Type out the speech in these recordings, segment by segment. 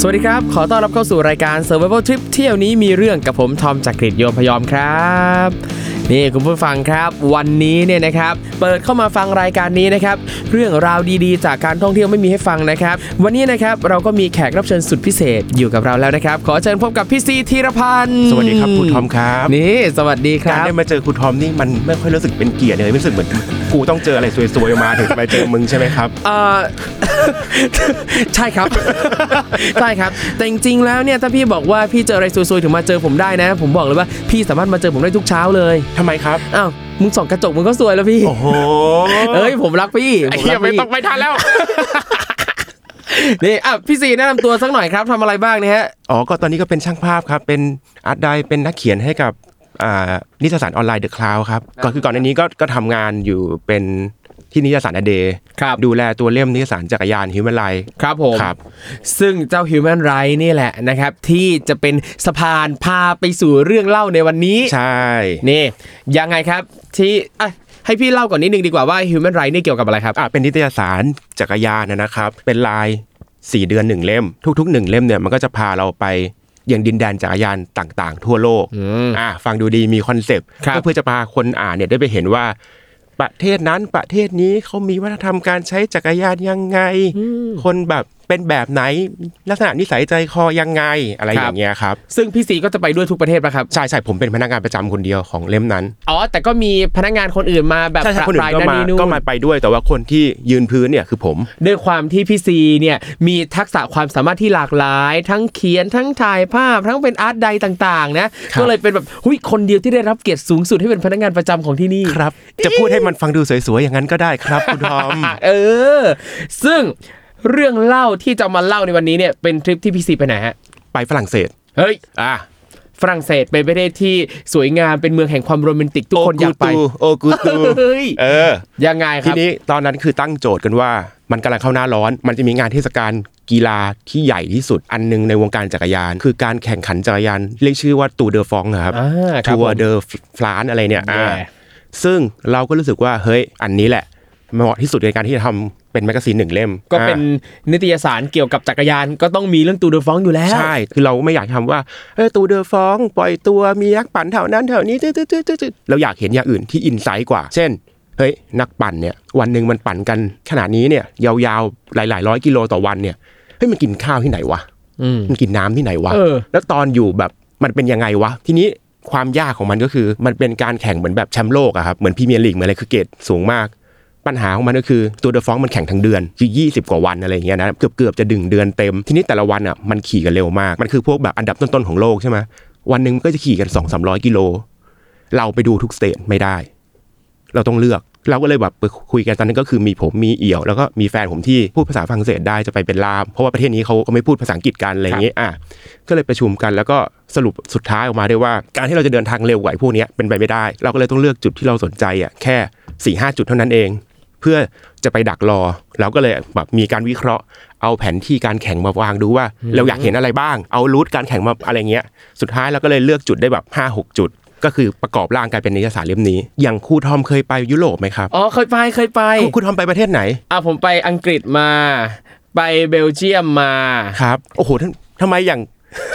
สวัสดีครับ ขอต้อนรับเข้าสู่รายการ Survival Trip เที่ยวนี้มีเรื่องกับผมทอมจากกริฑโยมพยอมครับนี่คุณผู้ฟังครับ วันนี้เนี่ยนะครับเปิดเข้ามาฟังรายการนี้นะครับเรื่องราวดีๆ จากการท่องเที่ยวไม่มีให้ฟังนะครับ วันนี้นะครับเราก็มีแขกรับเชิญสุดพิเศษอยู่กับเราแล้วนะครับ ขอเชิญพบกับพี่ซีธีรพันธ์สวัสดีครับคุณทอมครับนี่สวัสดีคการรับได้มาเจอคุณทอมนี่มันไม่ค่อยรู้สึกเป็นเกียรติเลยไม่รู้สึกเหมือนกูต้องเจออะไรซวยๆมาถึงจะมาเจอมึงใช่ไหมครับ เอ่อ ใช่ครับ ใช่ครับ แต่จริงๆแล้วเนี่ยถ้าพี่บอกว่าพี่เจออะไรซวยๆถึงมาเจอผมได้นะ ผมบอกเลยว่าพี่สามารถมาเจอผมได้ทุกเช้าเลยทำไมครับอ้าวมึงส่องกระจกมึงก็สวยแล้วพี่โอ้โหเอ้ยผมรักพี่ไอ้ผมเหี้รัยกไม่พี่ต้องไม่ทันแล้วนี่อะพี่ซีแนะนำตัวสักหน่อยครับทำอะไรบ้างเนี่ยฮะอ๋อก็ตอนนี้ก็เป็นช่างภาพครับ เป็น art di เป็นนักเขียนให้กับอ่านิตยสารออนไลน์ The Cloud ครับก็คือก่อนหน้านี้ก็ก็ทำงานอยู่เป็น ที่นิตยสาร a day ครับดูแลตัวเล่มนิตยสารจักรยาน Human Ride ครับผมครับซึ่งเจ้า Human Ride นี่แหละนะครับ ที่จะเป็นสะพานพาไปสู่เรื่องเล่าในวันนี้ ใช่ นี่ ยังไงครับที่อะให้พี่เล่าก่อนนิดนึงดีกว่าว่า Human Ride นี่เกี่ยวกับอะไรครับอ่าเป็นนิตยสารจักรยานนะครับ เป็นรายสี่เดือนหนึ่งเล่ม ทุกๆหนึ่งเล่มเนี่ยมันก็จะพาเราไปยังดินแดนจักรยานต่าง ๆ ทั่วโลกมอ่าฟังดูดีมีคอนเซปต์ครับก็เพื่อจะพาคนอ่านเนี่ยได้ไปเห็นว่า ประเทศนั้นประเทศนี้เขามีวัฒนธรรมการใช้จักรยานยังไง คนแบบ เป็นแบบไหนลักษณะนิสัยใจคอยังไงอะไรครับอย่างเงี้ยครับซึ่งพี่สีก็จะไปด้วยทุกประเทศปะครับใช่ใช่ผมเป็นพนักงานประจำคนเดียวของเล่มนั้นอ๋อแต่ก็มีพนักงานคนอื่นมาแบบใช่ใช่ประคนอื่ปรายนก็นั่นมานี่นู่นก็มาไปด้วย แต่ว่าคนที่ยืนพื้นเนี่ยคือผม ด้วยความที่พี่ซีเนี่ยมีทักษะความสามารถที่หลากหลาย ทั้งเขียนทั้งถ่ายภาพ ทั้งเป็นอาร์ตใดต่างๆนะครับก็เลยเป็นแบบหุยคนเดียวที่ได้รับเกียรติสูงสุดให้เป็นพนักงานประจำของที่นี่ครับ จะพูดให้มันฟังดูสวยๆอย่างนั้นก็ได้ครับคุณทอมเออ ซึ่ง เรื่องเล่าที่จะมาเล่าในวันนี้เนี่ยเป็นทริปที่พี่ซีไปไหนฮะไปฝรั่งเศส เฮ้ย อะ ฝรั่งเศสเป็นประเทศที่สวยงามเป็นเมืองแห่งความโรแมนติกทุกคนอยากไป โอกูตู เฮ้ย เออ ยังไงคทีรับ นี้ตอนนั้นคือตั้งโจทย์กันว่า มันกำลังเข้าหน้าร้อน มันจะมีงานเทศกาลกีฬาที่ใหญ่ที่สุด อันหนึงในวงการจักรยาน คือการแข่งขันจักรยาน เรียกชื่อว่าตูเดอฟองครับอ่าครับทัวผมร์เดอแพลนอะไรเนี่ยอ่า แย่ ซึ่งเราก็รู้สึกว่าเฮ้ยอันนี้แหละเหมาะที่สุดในการที่จะทำ เป็น magazine หนึ่งเล่ม ก็เป็นอ่านิตยสารเกี่ยวกับจักรยานก็ต้องมีเรื่อง Tour de France อยู่แล้ว ใช่ คือเราไม่อยากทำว่าเออ Tour de France ปล่อยตัวมีนักปั่นแถวนั้นแถวนี้จืดๆๆๆเราอยากเห็นอย่างอื่นที่ insight กว่า เช่นเฮ้ยนักปั่นเนี่ยวันหนึ่งมันปั่นกันขนาดนี้เนี่ยยาวๆหลายๆร้อยกิโลต่อวันเนี่ยเฮ้ยมันกินข้าวที่ไหนวะอืมมันกินน้ำที่ไหนวะเออแล้วตอนอยู่แบบมันเป็นยังไงวะทีนี้ความยากของมันก็คือ มันเป็นการแข่งเหมือนแบบแชมป์โลกอะครับเหมือนพรีเมียร์ลีกเหมือนอะไรคือเกรดสูงมาก ปัญหาของมันก็คือ Tour de France มันแข่งทั้งเดือนคือ 20 กว่าวันอะไรเงี้ยนะเกือบเกือบๆจะถึงเดือนเต็ม ทีนี้แต่ละวันอะมันขี่กันเร็วมาก มันคือพวกแบบอันดับต้นๆของโลกใช่ไหมวันหนึ่งก็จะขี่กัน 2 300 กิโล เราไปดูทุก stage ไม่ได้ เราต้องเลือกเราก็เลยแบบไปคุยกันตอนนั้นก็คือมีผมมีเอี่ยว แล้วก็มีแฟนผมที่พูดภาษาฝรั่งเศสได้จะไปเป็นล่ามเพราะว่าประเทศนี้เขาก็ไม่พูดภาษาอังกฤษกันอะไรอย่างเงี้ยอะก็เลยประชุมกันแล้วก็สรุปสุดท้ายออกมาได้ว่า การที่เราจะเดินทางเร็วกว่าไอ้พวกนี้เป็นไปไม่ได้ เราก็เลยต้องเลือกจุดที่เราสนใจอะแค่สี่ห้าจุดเท่านั้นเอง พื่อจะไปดักรอ เราก็เลยแบบมีการวิเคราะห์ เอาแผนที่การแข่งมาวางดูว่า เราอยากเห็นอะไรบ้าง เอารูทการแข่งมาอะไรเงี้ย สุดท้ายเราก็เลยเลือกจุดได้แบบห้าหกจุด ก็คือประกอบร่างกลายเป็นนิตยสารเล่มนี้ อย่างครูทอมเคยไปยุโรปไหมครับ อ๋อเคยไปเคยไปครูทอมไปประเทศไหน อะผมไปอังกฤษมา ไปเบลเยียมมา ครับ โอ้โหทำทำไมอย่าง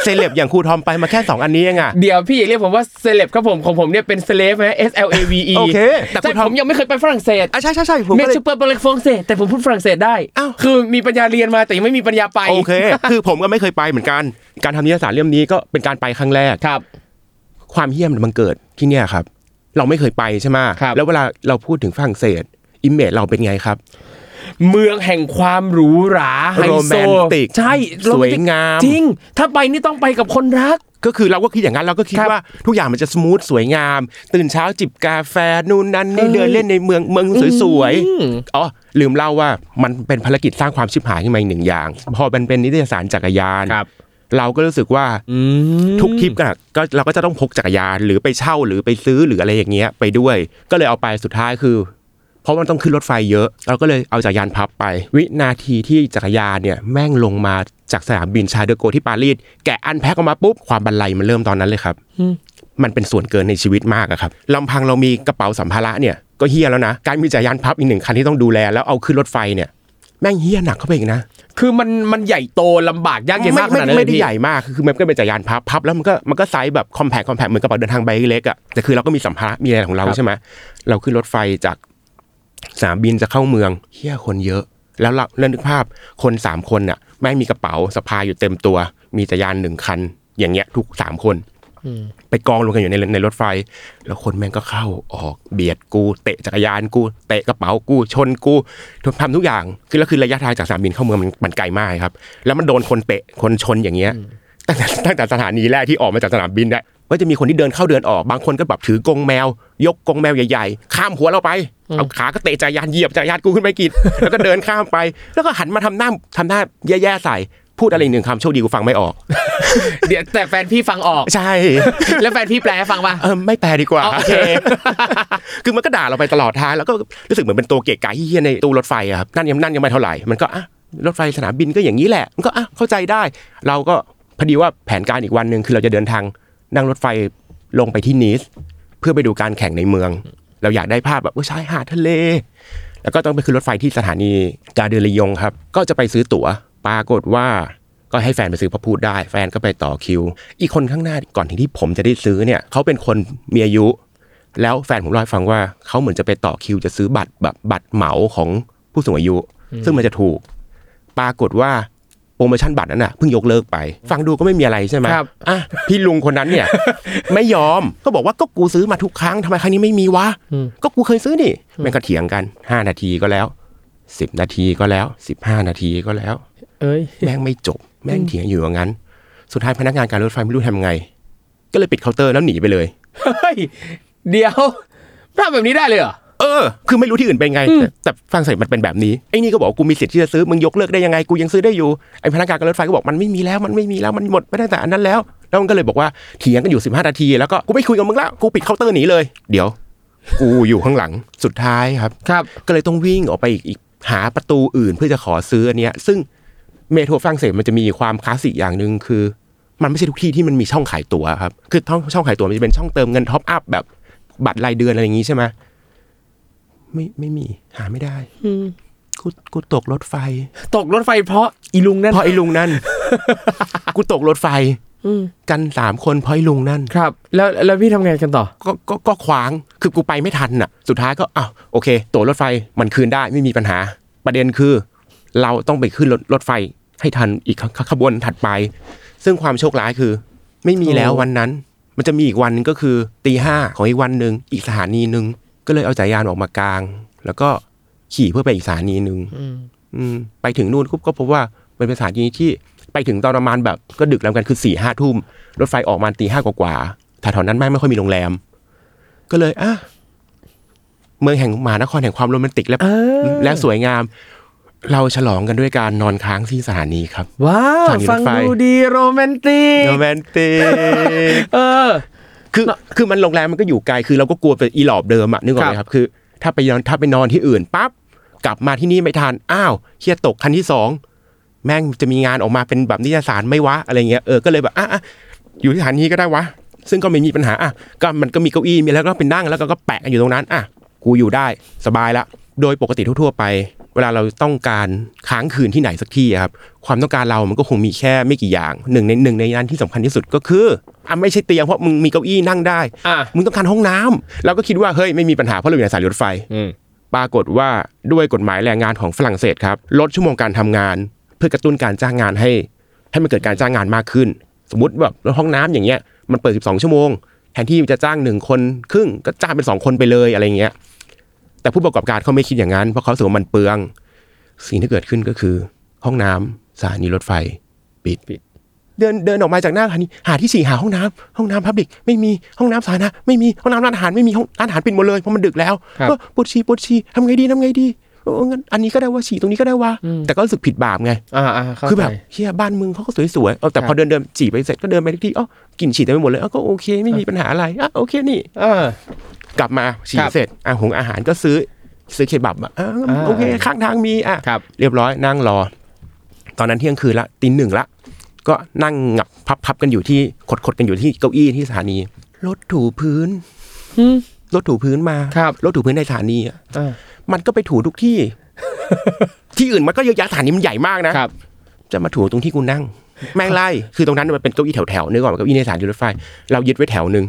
เซเลบอย่างครูทอมไปมาแค่สองอันนี้เองอะเดี๋ยวพี่อย่าเรียกผมว่าเซเลบครับผมของผมเนี่ยเป็น slave นะ S L A V E โอเคแต่แต่คุณทอมผมยังไม่เคยไปฝรั่งเศสอะใช่ใช่ใช่ผมเมก็เลยซูเปอร์เบลฟองเศสแต่ผมพูดฝรั่งเศสได้อ้าวคือมีปัญญาเรียนมาแต่ยังไม่มีปัญญาไปโอเค คือผมก็ไม่เคยไปเหมือนกัน การทำนิตยสารเล่มนี้ก็เป็นการไปครั้งแรกครับ ความเฮี้ยมมันเกิดที่เนี่ยครับ เราไม่เคยไปใช่ไหมครับแล้วเวลาเราพูดถึงฝรั่งเศสimage เราเป็นไงครับ เมืองแห่งความหรูหราไฮโซโรแมนติกใช่สวยงาม จริง ถ้าไปนี่ต้องไปกับคนรัก ก็คือเราก็คิดอย่างนั้นเราก็คิดครับว่าทุกอย่างมันจะ smooth สวยงาม ตื่นเช้าจิบกาแฟนู่นนั่นนี่เออเดินเล่นในเมืองเมืองสวยอืมๆอ๋อลืมเล่าว่ามันเป็นภารกิจสร้างความชิบหายขึ้นมาอีกหนึ่งอย่าง พอมันเป็นนิตยสารจักรยานครับเราก็รู้สึกว่าอืมทุกทริปอะก็เราก็จะต้องพกจักรยานหรือไปเช่าหรือไปซื้อหรืออะไรอย่างเงี้ยไปด้วย ก็เลยเอาไปสุดท้ายคือเพ ราะมันต้องขึ้นรถไฟเยอะ เราก็เลยเอาจักรยานพับไป วินาทีที่จักรยานเนี่ยแม่งลงมาจากสนามบิน Charles de Gaulle ที่ปารีสแกะ unpack ออกมาปุ๊บความบรรลัยมันเริ่มตอนนั้นเลยครับมันเป็นส่วนเกินในชีวิตมากอะครับลำพังเรามีกระเป๋าสัมภาระเนี่ยก็เหี้ยแล้วนะ การมีจักรยานพับอีกหนึ่งคันที่ต้องดูแลแล้วเอาขึ้นรถไฟเนี่ยแม่งเหี้ยหนักเข้าไปอีกนะ คือมันมันใหญ่โตลำบากยากเย็นมากขไม่นาดนั้นไม่ได้เลยพี่ใหญ่มากคือมันก็เป็นจักรยานพับพับแล้วมันก็มันก็ไซส์แบบ compact compact เหมือนกระเป๋าเดินทางใบเล็กอะแต่คือเราก็มีสัมภาระมีอะไรของเราใช่ไหมเราขึ้นรถไฟจาก สนามบินจะเข้าเมืองเฮี้ยคนเยอะ แล้วเราเล่นนึกภาพคนสามคนน่ะแม่งมีกระเป๋าสะพายอยู่เต็มตัว มีจักรยานหนึ่งคัน อย่างเงี้ยทุกสามคนไปกองรวมกันอยู่ในในรถไฟ แล้วคนแม่งก็เข้าออกเบียดกูเตะจักรยานกูเตะกระเป๋ากูชนกูทำทุกอย่างคือแล้วคือระยะทางจากสนามบินเข้าเมืองมันมันไกลมากครับ แล้วมันโดนคนเตะคนชนอย่างเงี้ยตั้งแต่ตั้งแต่สถานีแรกที่ออกมาจากสนามบินได้ว่าจะมีคนที่เดินเข้าเดินออกบางคนก็แบบถือกรงแมว ยกกรงแมวใหญ่ๆ ข้ามหัวเราไปเอาขาก็เตะจักรยานเหยียบจักรยานกูขึ้นไปกินแล้วก็เดินข้ามไป แล้วก็หันมาทำหน้าทำหน้าแย่ๆใส่พูดอะไรหนึ่งคำโชคดีกูฟังไม่ออก เดี๋ยวแต่แฟนพี่ฟังออก ใช่ แล้วแฟนพี่แปลให้ฟังป่ะเออไม่แปลดีกว่าอ๋อโอเค คือมันก็ด่าเราไปตลอดทางแล้วก็รู้สึกเหมือนเป็นตัวเกะกะเฮี้ยๆในตู้รถไฟอะครับนั่นยังนั่นยังไม่เท่าไหร่มันก็อะรถไฟสนามบินก็อย่างนี้แหละ มันก็อะเข้าใจได้ เราก็พอดีว่าแผนการอีกวันหนึ่งคือเราจะเดินทาง นั่งรถไฟลงไปที่นีสเพื่อไปดูการแข่งในเมือง เราอยากได้ภาพแบบว่าชายหาดทะเล แล้วก็ต้องไปขึ้นรถไฟที่สถานีกาเดลียงครับ ก็จะไปซื้อตั๋ว ปรากฏว่าก็ให้แฟนไปซื้อเพราะพูดได้ แฟนก็ไปต่อคิว อีกคนข้างหน้าก่อนที่ที่ผมจะได้ซื้อเนี่ยเขาเป็นคนมีอายุ แล้วแฟนผมเล่าให้ฟังว่าเขาเหมือนจะไปต่อคิวจะซื้อบัตรแบบบัตรเหมาของผู้สูงอายุ ซึ่งมันจะถูก ปรากฏว่า โปรโมชั่นบัตรนั้นน่ะเพิ่งยกเลิกไป ฟังดูก็ไม่มีอะไรใช่ไหมครับอะพี่ลุงคนนั้นเนี่ย ไม่ยอมก็บอกว่าก็กูซื้อมาทุกครั้งทำไมครั้งนี้ไม่มีวะก็กูเคยซื้อนี่แม่งก็เถียงกันห้านาทีก็แล้วสิบนาทีก็แล้วสิบห้านาทีก็แล้ว เอ้ยแม่งไม่จบ แม่งเถียงอยู่อย่างนั้น สุดท้ายพนักงานการรถไฟไม่รู้ทำไง ก็เลยปิดเคาน์เตอร์แล้วหนีไปเลยเฮ้ยเดี๋ยวทำแบบนี้ได้เลยเหรอ เออ คือไม่รู้ที่อื่นเป็นไงแต่แต่ฝรั่งเศสมันเป็นแบบนี้ไอ้นี่ก็บอกว่ากูมีสิทธิ์ที่จะซื้อมึงยกเลิกได้ยังไงกูยังซื้อได้อยู่ไอ้พนักงานการรถไฟก็บอกมันไม่มีแล้วมันไม่มีแล้วมันหมดไปตั้งแต่อันนั้นแล้ว แล้วมันก็เลยบอกว่าเถียงกันอยู่ 15 นาที แล้วก็กูไม่คุยกับมึงแล้วกูปิดเคาน์เตอร์หนีเลย เดี๋ยว กูอยู่ข้างหลังสุดท้ายครับครับ ก็เลยต้องวิ่งออกไปอีกอีกหาประตูอื่นเพื่อจะขอซื้ออันเนี้ย ซึ่ง metro ฝรั่งเศสมันจะมีความคลาสสิกอย่างหนึ่งคือ มันไม่ใช่ทุกที่ที่มันมีช่องขายตั๋วครับคือช่องช่องขายตั๋วมันจะเป็นช่องเติมเงิน top up แบบบัตรรายเดือนอะไรอย่างงี้ใช่ไหม ไม่ไม่มีหาไม่ได้กูกูตกรถไฟ ตกรถไฟเพราะอีลุงนั่นเพราะไอ้ลุงนั่นกูตกรถไฟกันสามคนเพราะไอ้ลุงนั่นครับ แล้วแล้วพี่ทำไงกันต่อ ก็ก็ก็ขวางคือกูไปไม่ทันน่ะ สุดท้ายก็อ้าวโอเค ตั๋วรถไฟมันคืนได้ไม่มีปัญหา ประเด็นคือ เราต้องไปขึ้นรถรถไฟให้ทันอีกขขขบวนถัดไป ซึ่งความโชคร้ายคือ ไม่มีแล้วโอ้วันนั้น มันจะมีอีกวันหนึงก็คือตีห้าของอีกวันหนึ่งอีกสถานีหนึ่ง ก็เลยเอาจักรยานออกมากลาง แล้วก็ขี่เพื่อไปอีกสถานีหนึ่งอืมไปถึงนู่นปุ๊บก็พบว่ามันเป็นสถานีที่ไปถึงตอนประมาณแบบก็ดึกแล้วกันคือสี่ห้าทุ่ม รถไฟออกมาตีห้ากว่าๆแถวๆนั้นแม่งไม่ค่อยมีโรงแรม ก็เลยอะเมืองแห่งมหานครแห่งความโรแมนติกและเออและสวยงาม เราฉลองกันด้วยการนอนค้างที่สถานีครับ ว้าวสถานีรถไฟฟังดูดีโรแมนติก โรแมนติก เออ คือคือมันโรงแรมมันก็อยู่ไกลคือเราก็กลัวไปอีหลอบเดิมอะนึกออกไหมครับคือ ถ้าไปนอนถ้าไปนอนที่อื่นปั๊บกลับมาที่นี่ไม่ทันอ้าวเฮียตกคันที่สองแม่งจะมีงานออกมาเป็นแบบนิตยสารไหม่วะอะไรเงี้ยเออก็เลยแบบอะอะอยู่ที่สถานีก็ได้วะ ซึ่งก็ไม่มีปัญหาอะก็มันก็มีเก้าอี้มีแล้วก็เป็นนั่งแล้วก็ก็แปะกันอยู่ตรงนั้นอะกูอยู่ได้สบายละโดยปกติทั่วๆไป เวลาเราต้องการค้างคืนที่ไหนสักที่อะครับความต้องการเรามันก็คงมีแค่ไม่กี่อย่างหนึ่งในหนึ่งในนั้นที่สำคัญที่สุดก็คืออะไม่ใช่เตียงเพราะมึงมีเก้าอี้นั่งได้อะมึงต้องการห้องน้ำเราก็คิดว่าเฮ้ยไม่มีปัญหาเพราะเราอยู่ในสายรถไฟอืมปรากฏว่าด้วยกฎหมายแรงงานของฝรั่งเศสครับลดชั่วโมงการทำงาน เพื่อกระตุ้นการจ้างงานให้ ให้มันเกิดการจ้างงานมากขึ้น สมมติแบบห้องน้ำอย่างเงี้ยมันเปิด 12 ชั่วโมงแทนที่จะจ้างหนึ่งคนครึ่งก็จ้างเป็นสองคนไปเลยอะไรเงี้ย แต่ผู้ประกอบการเขาไม่คิดอย่างนั้นเพราะเขารู้สึกว่ามันเปลือง สิ่งที่เกิดขึ้นก็คือ ห้องน้ำสถานีรถไฟปิดปิดเดินเดินออกมาจากหน้าสถานีหาที่สี่หาห้องน้ำห้องน้ำพับลิกไม่มีห้องน้ำสาธารณะไม่มีห้องน้ำร้านอาหารไม่มีห้องร้านอาหารปิดหมดเลยเพราะมันดึกแล้วครับก็ปวดฉี่ปวดฉี่ทำไงดีทำไงดีเอองั้นอันนี้ก็ได้ว่าฉี่ตรงนี้ก็ได้ว่า แต่ก็รู้สึกผิดบาปไงอ่าอ่าเข้าคือแบบใจเฮียบ้านมึงเขาก็สวยๆเอาแต่ครับพอเดินเดินฉี่ไปเสร็จก็เดินไปที่อ๋อกลิ่นฉี่เต็มไปหมดเลยอ๋อก็โอเคไม่มีปัญหาอะไรอะโอเคนี่อ่า กลับมาฉี่ครับเสร็จอาหงอาหารก็ซื้อซื้อเคบับอะอ่าอ่าโอเคข้างทางมีอะครับเรียบร้อยนั่งรอ ตอนนั้นเที่ยงคืนละตีหนึ่งละก็นั่งงับพับพับกันอยู่ที่ขดขดกันอยู่ที่เก้าอี้ที่สถานีรถถูพื้นอืมรถถูพื้นมาครับรถถูพื้นในสถานีอะอ่ามันก็ไปถูทุกที่ ที่อื่นมันก็เยอะแยะสถานีมันใหญ่มากนะครับ จะมาถูตรงที่กูนั่ง แม่งไล่คือตรงนั้นมันเป็นเก้าอี้แถวๆนึกออกไหมเก้าอี้ในสถานีรถไฟ เรายึดไว้แถวหนึ่ง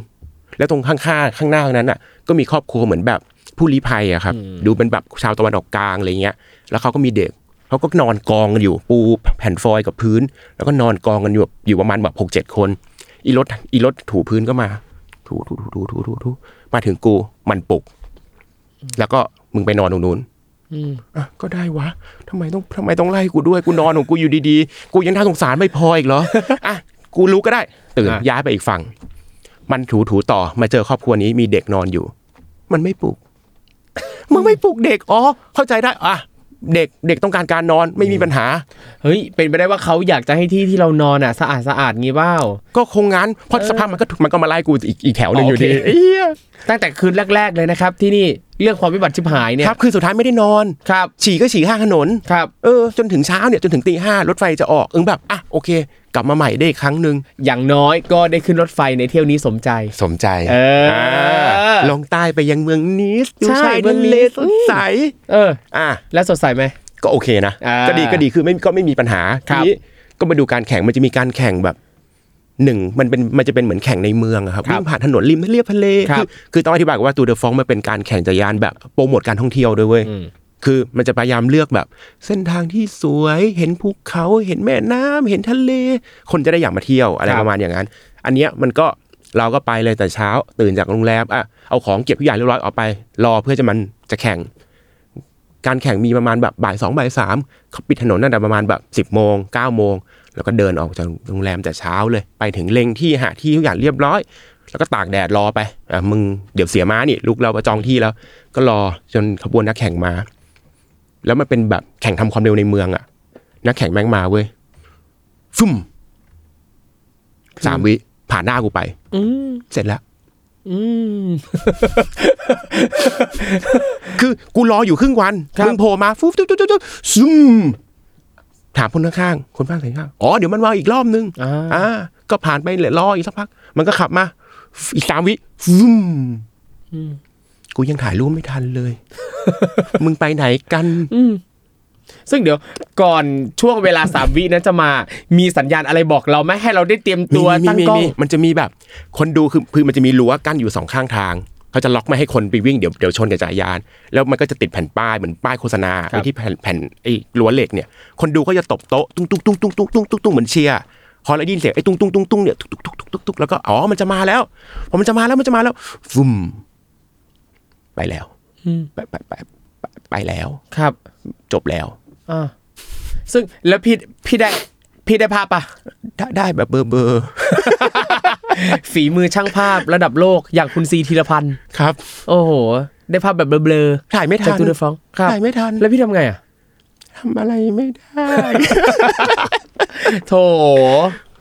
แล้วตรงข้างๆข้างหน้านั้นอะ ก็มีครอบครัวเหมือนแบบผู้ลี้ภัยอะครับ ดูเป็นแบบชาวตะวันออกกลางอะไรเงี้ย แล้วเขาก็มีเด็กเขาก็นอนกองกันอยู่ปูแผ่นฟอยล์กับพื้น แล้วก็นอนกองกันอยู่แบบอยู่ประมาณแบบหกเจ็ดคน อีรถอีรถถูพื้นก็มา ถูถูถูถูถูถูถูมาถึงกูมันปลุก แล้วก็มึงไปนอนตรงนู้นอืมอะก็ได้วะทำไมต้องทำไมต้องไล่กูด้วยกูนอนของกูอยู่ดีๆ กูยังน่าสงสารไม่พออีกเหรออะกูรู้ก็ได้ ตื่นอะย้ายไปอีกฝั่ง มันถูถูต่อมาเจอครอบครัวนี้มีเด็กนอนอยู่ มันไม่ปลุกมึงไม่ปลุกเด็กอ๋อเข้าใจได้อะเด็กเด็กต้องการการนอนไม่มีปัญหา เฮ้ย เป็นไปได้ว่าเขาอยากจะให้ที่ที่เรานอนอะสะอาดสะอาดงี้เปล่าก็คงงั้นเพราะสภาพมันก็มันก็มาไล่กูอีกอีกแถวหนึ่งอยู่ดีโอเคเอี้ยตั้งแต่คืนแรก ๆเลยนะครับ ที่นี่ เรื่องความวิบัติชิบหายเนี่ยครับคือสุดท้ายไม่ได้นอนครับฉี่ก็ฉี่ข้างถนนครับเออจนถึงเช้าเนี่ยจนถึงตีห้ารถไฟจะออกเอิงแบบอะโอเค กลับมาใหม่ได้อีกครั้งหนึ่งอย่างน้อยก็ได้ขึ้นรถไฟในเที่ยวนี้สมใจ สมใจเอออ่าลงใต้ไปยังเมืองนิสดูใช่ชายเมืทะองนิเลสสดใสเอออะแล้วสดใสไหมก็โอเคนะอ่าก็ดีก็ดีคือไม่ก็ไม่มีปัญหาครัทีบนี้ก็มาดูการแข่งมันจะมีการแข่งแบบ หนึ่งมันเป็นมันจะเป็นเหมือนแข่งในเมืองอะครับครับวิ่งผ่านถนนริมเรียบทะเลครับคือคือต้องอธิบายก่อนว่าตูเดอฟองมันเป็นการแข่งจักรยานแบบโปรโมทการท่องเที่ยวด้วยเว้ยอืมคือมันจะพยายามเลือกแบบ เส้นทางที่สวยเห็นภูเขาเห็นแม่น้ำเห็นทะเล คนจะได้อยากมาเที่ยวอะไรครับประมาณอย่างนั้น อันเนี้ยมันก็เราก็ไปเลยแต่เช้า ตื่นจากโรงแรมอะเอาของเก็บทุกอย่างเรียบร้อยออกไป รอเพื่อจะมันจะแข่ง การแข่งมีประมาณแบบบ่ายสองบ่ายสามเขาปิดถนนตั้งแต่ประมาณแบบสิบโมงเก้าโมง แล้วก็เดินออกจากโรงแรมแต่เช้าเลย ไปถึงเล็งที่หาที่ทุกอย่างเรียบร้อย แล้วก็ตากแดดรอไปอะมึงเดี๋ยวเสียม้านี่ลูกเราประจองที่แล้ว ก็รอจนขบวนนักแข่งมา แล้วมันเป็นแบบแข่งทำความเร็วในเมืองอะ นักแข่งแม่งมาเว้ยฟึ่มสามวิผ่านหน้ากูไปอืมเสร็จแล้วอืมคือกูรออยู่ครึ่งวันครับมึงโผล่มาฟุ๊บจุ๊บจุ๊บจุ๊บซึม ถามคนข้างๆคนข้างๆข้างๆอ๋อเดี๋ยวมันมาอีกรอบนึงอ่าอ่าก็ผ่านไปเลยรออีกสักพัก มันก็ขับมา อีกสามวิฟึ่มกูยังถ่ายรูปไม่ทันเลย มึงไปไหนกันอืมซึ่งเดี๋ยวก่อนช่วงเวลาสามวินั้นจะมา มีสัญญาณอะไรบอกเราไหมให้เราได้เตรียมตัวมีตั้งมีกล้องมีมันจะมีแบบ คนดูคือคือมันจะมีรั้วกั้นอยู่สองข้างทาง เขาจะล็อกไม่ให้คนไปวิ่งเดี๋ยวเดี๋ยวชนกับจักรยาน แล้วมันก็จะติดแผ่นป้ายเหมือนป้ายโฆษณาครับไอ้ที่แผ่นแผ่นไอ้รั้วเหล็กเนี่ยคนดูก็จะตบโต๊ะตุ้งตุ้งตุ้งตุ้งตุ้งตุ้งตุ้งตุ้งเหมือนเชียร์พอเราได้ยินเสียงไอ้ตุ้งตุ้งตุ้งตุ้งเนี่ยตุ้งตุ้งตุ้งตุ้งตุ้งแล้วก็อ๋อมันจะมาแล้วพอมันจะมาแล้วมันจะมาแล้วฟุ่มไปแล้วไปไปไปไปไปแล้วครับ จบแล้วอ่าซึ่งแล้วพี่พี่ได้พี่ได้ภาพปะได้ได้แบบเบอร์เบอร์ ฝีมือช่างภาพระดับโลกอย่างคุณซีธีรพันธ์ครับ โอ้โห ได้ภาพแบบเบลอถ่ายไม่ๆทัจากนตูเดฟองครับถ่ายไม่ทัน แล้วพี่ทำไงอะทำอะไรไม่ได้โถ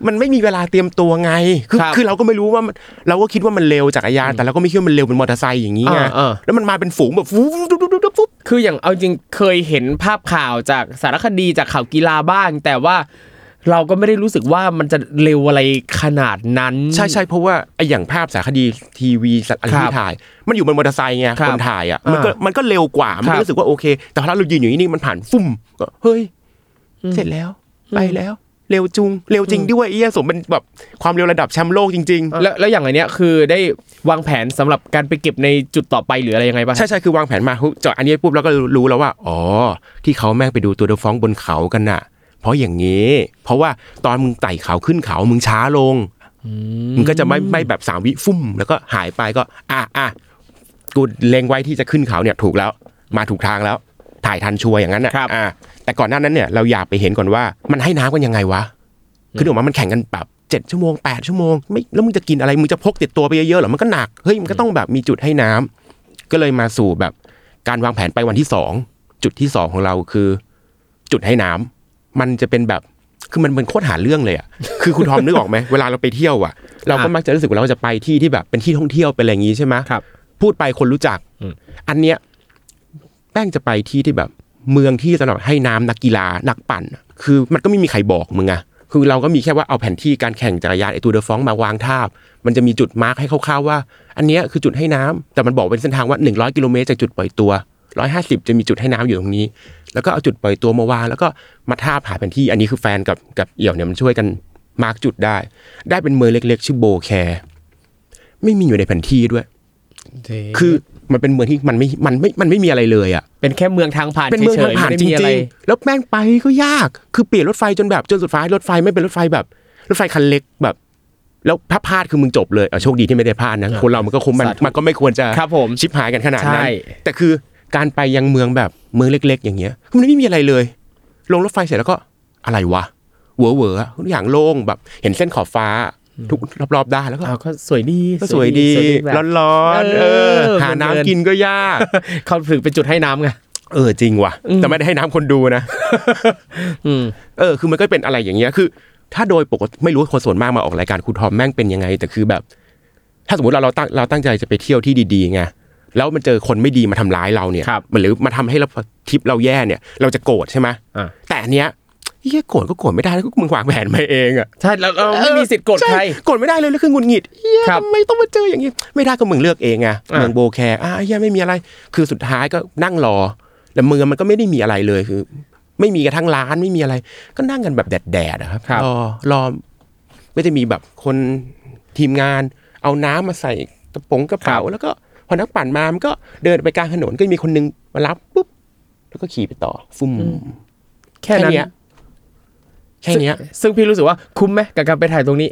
มันไม่มีเวลาเตรียมตัวไง คือครับคือเราก็ไม่รู้ว่ามันเราก็คิดว่ามันเร็วจักรยาน แต่เราก็ไม่คิดว่ามันเร็วเป็นมอเตอร์ไซค์อย่างนี้ไงอ่าอ่าแล้วมันมาเป็นฝูงแบบฟู๊บปุ๊บปุ๊บปุ๊บปุ๊บคืออย่างเอาจริงเคยเห็นภาพข่าวจากสารคดีจากข่าวกีฬาบ้าง แต่ว่า เราก็ไม่ได้รู้สึกว่ามันจะเร็วอะไรขนาดนั้น ใช่ใช่เพราะว่าไออย่างภาพสารคดีทีวีสัตว์อะไรครัที่บถ่าย มันอยู่บนมอเตอร์ไซค์ไงครับคนถ่ายอะมันก็อ่ามัมันก็เร็วกว่ามันครัก็บรู้สึกว่าโอเค แต่พอเรายืนอยู่นี่มันผ่านฟุ่มก็เฮ้ย เสร็จแล้วไปแล้วเร็วจุงเร็วจริงด้วยไอ้เหี้ยสมเป็นแบบความเร็วระดับแชมป์โลกจริง ๆ แล้วแล้วอย่างไรเนี้ยคือได้วางแผนสำหรับการไปเก็บในจุดต่อไปหรืออะไรยังไงบ้างใช่ใช่คือวางแผนมาเจาะอันนี้ปุ๊บแล้วก็รู้แล้วว่าอ๋อที่เขาแม่งไปดูตัวเดอะฟองบนเขากันน่ะ เพราะอย่างนี้ เพราะว่าตอนมึงไต่เขาขึ้นเขามึงช้าลงมึงก็จะไม่ไม่แบบสามวิฟุ่ม แล้วก็หายไปก็ อะอะกูเล็งไว้ที่จะขึ้นเขาเนี่ยถูกแล้ว มาถูกทางแล้ว ถ่ายทันชัวร์อย่างนั้นน่ะครับอะแต่ก่อนหน้านั้นเนี่ยเราอยากไปเห็นก่อนว่ามันให้น้ำกันยังไงวะคือถึงว่ามันแข่งกันแบบเจ็ดชั่วโมงแปดชั่วโมงไม่แล้วมึงจะกินอะไรมึงจะพกติดตัวไปเยอะๆเหรอมันก็หนักเฮ้ยมันก็ต้องแบบมีจุดให้น้ำก็เลยมาสู่แบบการวางแผนไปวันที่สองจุดที่สองของเราคือ จุดให้น้ำ มันจะเป็นแบบคือมันเป็นโคตรหาเรื่องเลยอะคือคุณทอมนึกออกไหมเวลาเราไปเที่ยวอะ เราก็มักจะรู้สึกว่าเราจะไปที่ที่แบบเป็นที่ท่องเที่ยวเป็นอะไรอย่างงี้ใช่ไหมครับ พูดไปคนรู้จักอืมอันเนี้ยแป้งจะไปที่ที่แบบเมืองที่สำหรับให้น้ำนักกีฬานักปั่นอะคือมันก็ไม่มีใครบอกมึงอะคือเราก็มีแค่ว่าเอาแผนที่การแข่งจักรยานไอตูเดอฟองมาวางทาบ มันจะมีจุดมาร์คให้คร่าวๆว่า อันเนี้ยคือจุดให้น้ำแต่มันบอกเป็นเส้นทางว่า 100 กิโลเมตรจากจุดปล่อยตัว 150จะมีจุดให้น้ำอยู่ตรงนี้ แล้วก็เอาจุดปล่อยตัวมาวางแล้วก็มาทาบหาแผนที่ อันนี้คือแฟนกับกับเอี่ยวเนี่ยมันช่วยกันมาร์กจุดได้ ได้เป็นเมืองเล็ก ๆ ชื่อโบแคร์ไม่มีอยู่ในแผนที่ด้วยคือมันเป็นเมืองที่มันไม่มันไม่มันไม่มีอะไรเลยอะเป็นแค่เมืองทางผ่านเป็นเมืองเฉทางยๆผ่านไม่ได้จมีอะไรริงๆแล้วแม่งไปก็ยาก คือเปลี่ยนรถไฟจนแบบจนสุดท้ายรถไฟไม่เป็นรถไฟแบบ รถไฟคันเล็กแบบ แล้วถ้าพลาดคือมึงจบเลยอะโชคดีที่ไม่ได้พลาดนะคนเรามันก็คงมันสาธุมันก็ไม่ควรจะครับผมชิบหายกันขนาดนั้นใช่แต่คือ การไปยังเมืองแบบเมืองเล็ก ๆ อย่างเงี้ยมันไม่มีอะไรเลย ลงรถไฟเสร็จแล้วก็อะไรวะเหวอเหวอๆทุกอย่างโล่งแบบ เห็นเส้นขอบฟ้าทุกรอบๆด้านแล้วก็อ้าวก็สวยดีก็สวยดีแบบร้อนๆเอเอออหาเพลินๆน้ำกินก็ยากเขาถึงเป็นจุดให้น้ำไงเออจริงว่ะแต่ไม่ได้ให้น้ำคนดูนะอืมเออ คือมันก็เป็นอะไรอย่างเงี้ยคือ ถ้าโดยปกติไม่รู้คนส่วนมากมาออกรายการครูทอมแม่งเป็นยังไง แต่คือแบบ ถ้าสมมติเราเราตั้งเราตั้งใจจะไปเที่ยวที่ดีๆไง แล้วมันเจอคนไม่ดีมาทำร้ายเราเนี่ยครับมันหรือมาทำให้เราทริปเราแย่เนี่ย เราจะโกรธใช่ไหมอ่าแต่อันเนี้ยเฮียโกรธก็โกรธไม่ได้แล้วก็มึงวางแผนมาเองอะใช่แล้วเราไม่มีสิทธิ์กดใครช่โกรธไม่ได้เลยแล้วคือหงุดหงิดเฮียครับทำไมต้องมาเจออย่างนี้ไม่ได้ก็มึงเลือกเองไงอะเมืองโบแคร์อะเฮียไม่มีอะไร คือสุดท้ายก็นั่งรอแต่เมืองมันก็ไม่ได้มีอะไรเลยคือ ไม่มีกระทั่งร้านไม่มีอะไร ก็นั่งกันแบบแดดๆอะครับครับรอรอก็จะมีแบบคนทีมงาน เอาน้ำมาใส่กระป๋องกระเป๋าแล้วก็ พอนักปั่นมามันก็เดินไปกลางถนนก็มีคนนึงมารับปุ๊บแล้วก็ขี่ไปต่อ ฟุ่มแค่นั้นเนี้ยแค่เนี้ยซึ่งซึ่งพี่รู้สึกว่าคุ้มไหมกับการไปถ่ายตรงนี้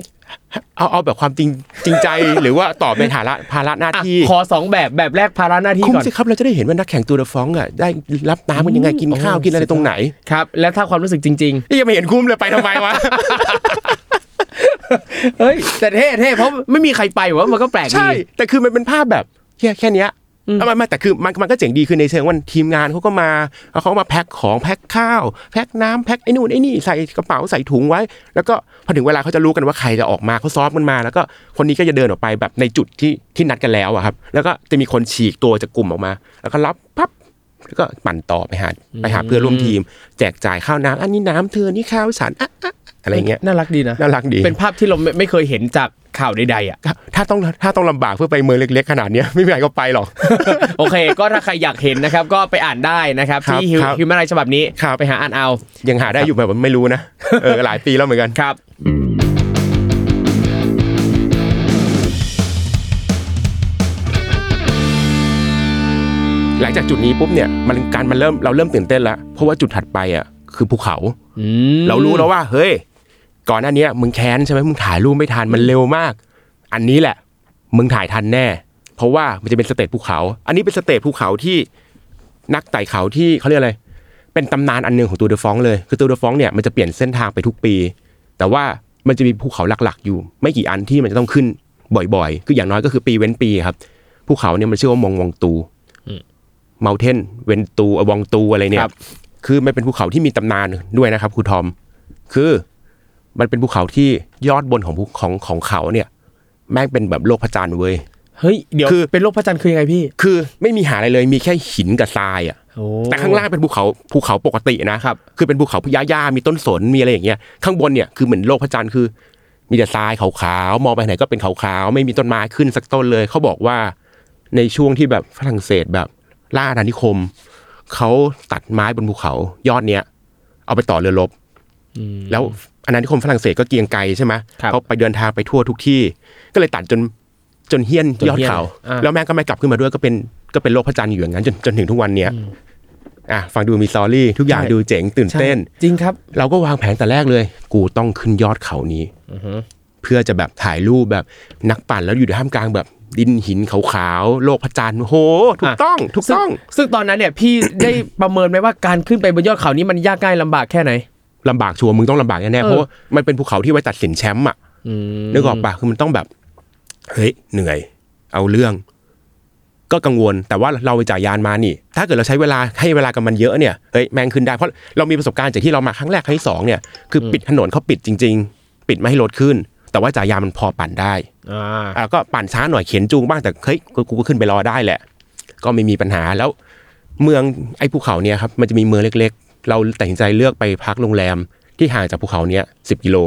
เอาเอาแบบความจริงจริงใจหรือว่าตอบในฐานะภาระหน้าอะที่ขอสองแบบแบบแรกภาระหน้าที่คุ้มก่อนสิครับเราจะได้เห็นว่านักแข่งตูเดอฟองอะได้รับน้ำมันยังไงกินข้าวโอ้กินอะไรตรงไหนครับ แล้วถ้าความรู้สึกจริงนี่ยังไม่เห็นคุ้มเลยไปทำไมวะๆเฮ้ยแต่เท่เท่เพราะไม่มีใครไปวะมันก็แปลกดีใช่แต่คือมันเป็นภาพแบบ แค่แค่เนี้ยเอามามาแต่คือมันมันก็เจ๋งดีคือในเชิงว่าทีมงานเขาก็มาเอาเขามาแพ็คของแพ็คข้าวแพ็คน้ำแพ็คไอ้นู่นไอ้นี่ใส่กระเป๋าใส่ถุงไว้ แล้วก็พอถึงเวลาเขาจะรู้กันว่าใครจะออกมาเขาซ้อมกันมา แล้วก็คนนี้ก็จะเดินออกไปแบบในจุดที่ที่นัดกันแล้วอะครับ แล้วก็จะมีคนฉีกตัวจากกลุ่มออกมา แล้วก็รับปั๊บแล้วก็ปั่นต่อไปหาไปหาเพื่อนร่วมทีม แจกจ่ายข้าวน้ำอันนี้น้ำเธอนี่ข้าวฉันอะอะ อะไรเงี้ยน่ารักดีนะน่ารักดี เป็นภาพที่เราไม่ไม่เคยเห็นจากข่าวใดๆอะถ้าต้องถ้าต้องลำบากเพื่อไปเมืองเล็ก ๆ ขนาดเนี้ยไม่มีใครก็ไปหรอกโอเค ก็ถ้าใครอยากเห็นนะครับ ก็ไปอ่านได้นะครับครับที่ฮิวครับฮิวแมนไรฉบับนี้ครับไปหาอ่านเอา ยังหาได้อยู่แบบว่าไม่รู้นะเออหลายปีแล้วเหมือนกันครับหลังจากจุดนี้ปุ๊บเนี่ยมันการมันเริ่มเราเริ่มตื่นเต้นแล้วเพราะว่าจุดถัดไปอะ คือภูเขาอืมเรารู้แล้วว่า เฮ้ย ก่อนหน้าเนี้ยมึงแค้นใช่ไหมมึงถ่ายรูปไม่ทันมันเร็วมาก อันนี้แหละ มึงถ่ายทันแน่ เพราะว่ามันจะเป็น stage ภูเขา อันนี้เป็น stage ภูเขาที่นักไต่เขาที่เขาเรียกอะไร เป็นตำนานอันหนึ่งของ Tour de France เลย คือ Tour de France เนี่ยมันจะเปลี่ยนเส้นทางไปทุกปี แต่ว่ามันจะมีภูเขาหลักๆ อยู่ ไม่กี่อันที่มันจะต้องขึ้นบ่อยๆ คืออย่างน้อยก็คือปีเว้นปีครับ ภูเขาเนี่ยมันชื่อว่า Mont Ventouxเมลเทนเวนตูวองตูอะไรเนี่ย ครับคือมันเป็นภูเขาที่มีตำนานด้วยนะครับครูทอม คือมันเป็นภูเขาที่ยอดบนของภูของของเขาเนี่ยแม่งเป็นแบบโลกพระจันทร์เว้ยเฮ้ยเดี๋ยวคือเป็นโลกพระจันทร์คือยังไงพี่ คือไม่มีหาอะไรเลยมีแค่หินกับทรายอะโอ้แต่ข้างล่างเป็นภูเขาภูเขาปกตินะครับคือเป็นภูเขาพหญ้าๆมีต้นสนมีอะไรอย่างเงี้ยข้างบนเนี่ยคือเหมือนโลกพระจันทร์คือ มีแต่ทรายขาวๆมองไปไหนก็เป็นขาวๆไม่มีต้นไม้ขึ้นสักต้นเลย เขาบอกว่าในช่วงที่แบบฝรั่งเศสแบบล่าอาณานิคม เขาตัดไม้บนภูเขายอดเนี้ยเอาไปต่อเรือรบแล้วอาณานิคมฝรั่งเศสก็เกรียงไกรใช่ไหมครับเขาไปเดินทางไปทั่วทุกที่ ก็เลยตัดจนจนเฮี้ยนจนยอดเหี้ยนเขาอ่าแล้วแม่งก็ไม่กลับขึ้นมาด้วยก็เป็นก็เป็นโลกพระจันทร์อยู่อย่างนั้นจนจนถึงทุกวันเนี้ยอะฟังดูมีซอรี่ทุกอย่างดูเจ๋งตื่นเต้นใช่จริงครับ เราก็วางแผนแต่แรกเลย กูต้องขึ้นยอดเขานี้เพื่อจะแบบถ่ายรูปแบบนักปั่นแล้วอยู่ในท่ามกลางแบบ ดินหินขาวๆโลกพระจันทร์โหถูกอะต้องถูกซึ่งต้อง ซึ่งตอนนั้นเนี่ยพี่ได้ประเมินไหมว่าการขึ้นไปบนยอดเขานี้มันยากง่ายลำบากแค่ไหนลำบากชัวร์มึงต้องลำบากแน่ๆเออเพราะว่ามันเป็นภูเขาที่ไว้ตัดสินแชมป์อะนึกออกปะคือมันต้องแบบเฮ้ยเหนื่อย เอาเรื่อง ก็กังวลแต่ว่าเราไปจ่ายยานมานี่ ถ้าเกิดเราใช้เวลาให้เวลากับมันเยอะเนี่ยเฮ้ยแมงขึ้นได้เพราะเรามีประสบการณ์จากที่เรามาครั้งแรกครั้งที่สองเนี่ยคือปิดถนนเขาปิดจริง ๆ ปิดไม่ให้รถขึ้น แต่ว่าจ่ายยานมันพอปั่นได้อ่าอะก็ปั่นช้าหน่อยเข็นจูงบ้างแต่เฮ้ยกูกูก็ขึ้นไปรอได้แหละ ก็ไม่มีปัญหาแล้วเมืองไอ้ภูเขาเนี่ยครับมันจะมีเมืองเล็ก ๆ เราตัดสินใจเลือกไปพักโรงแรมที่ห่างจากภูเขาเนี้ยสิบกิโล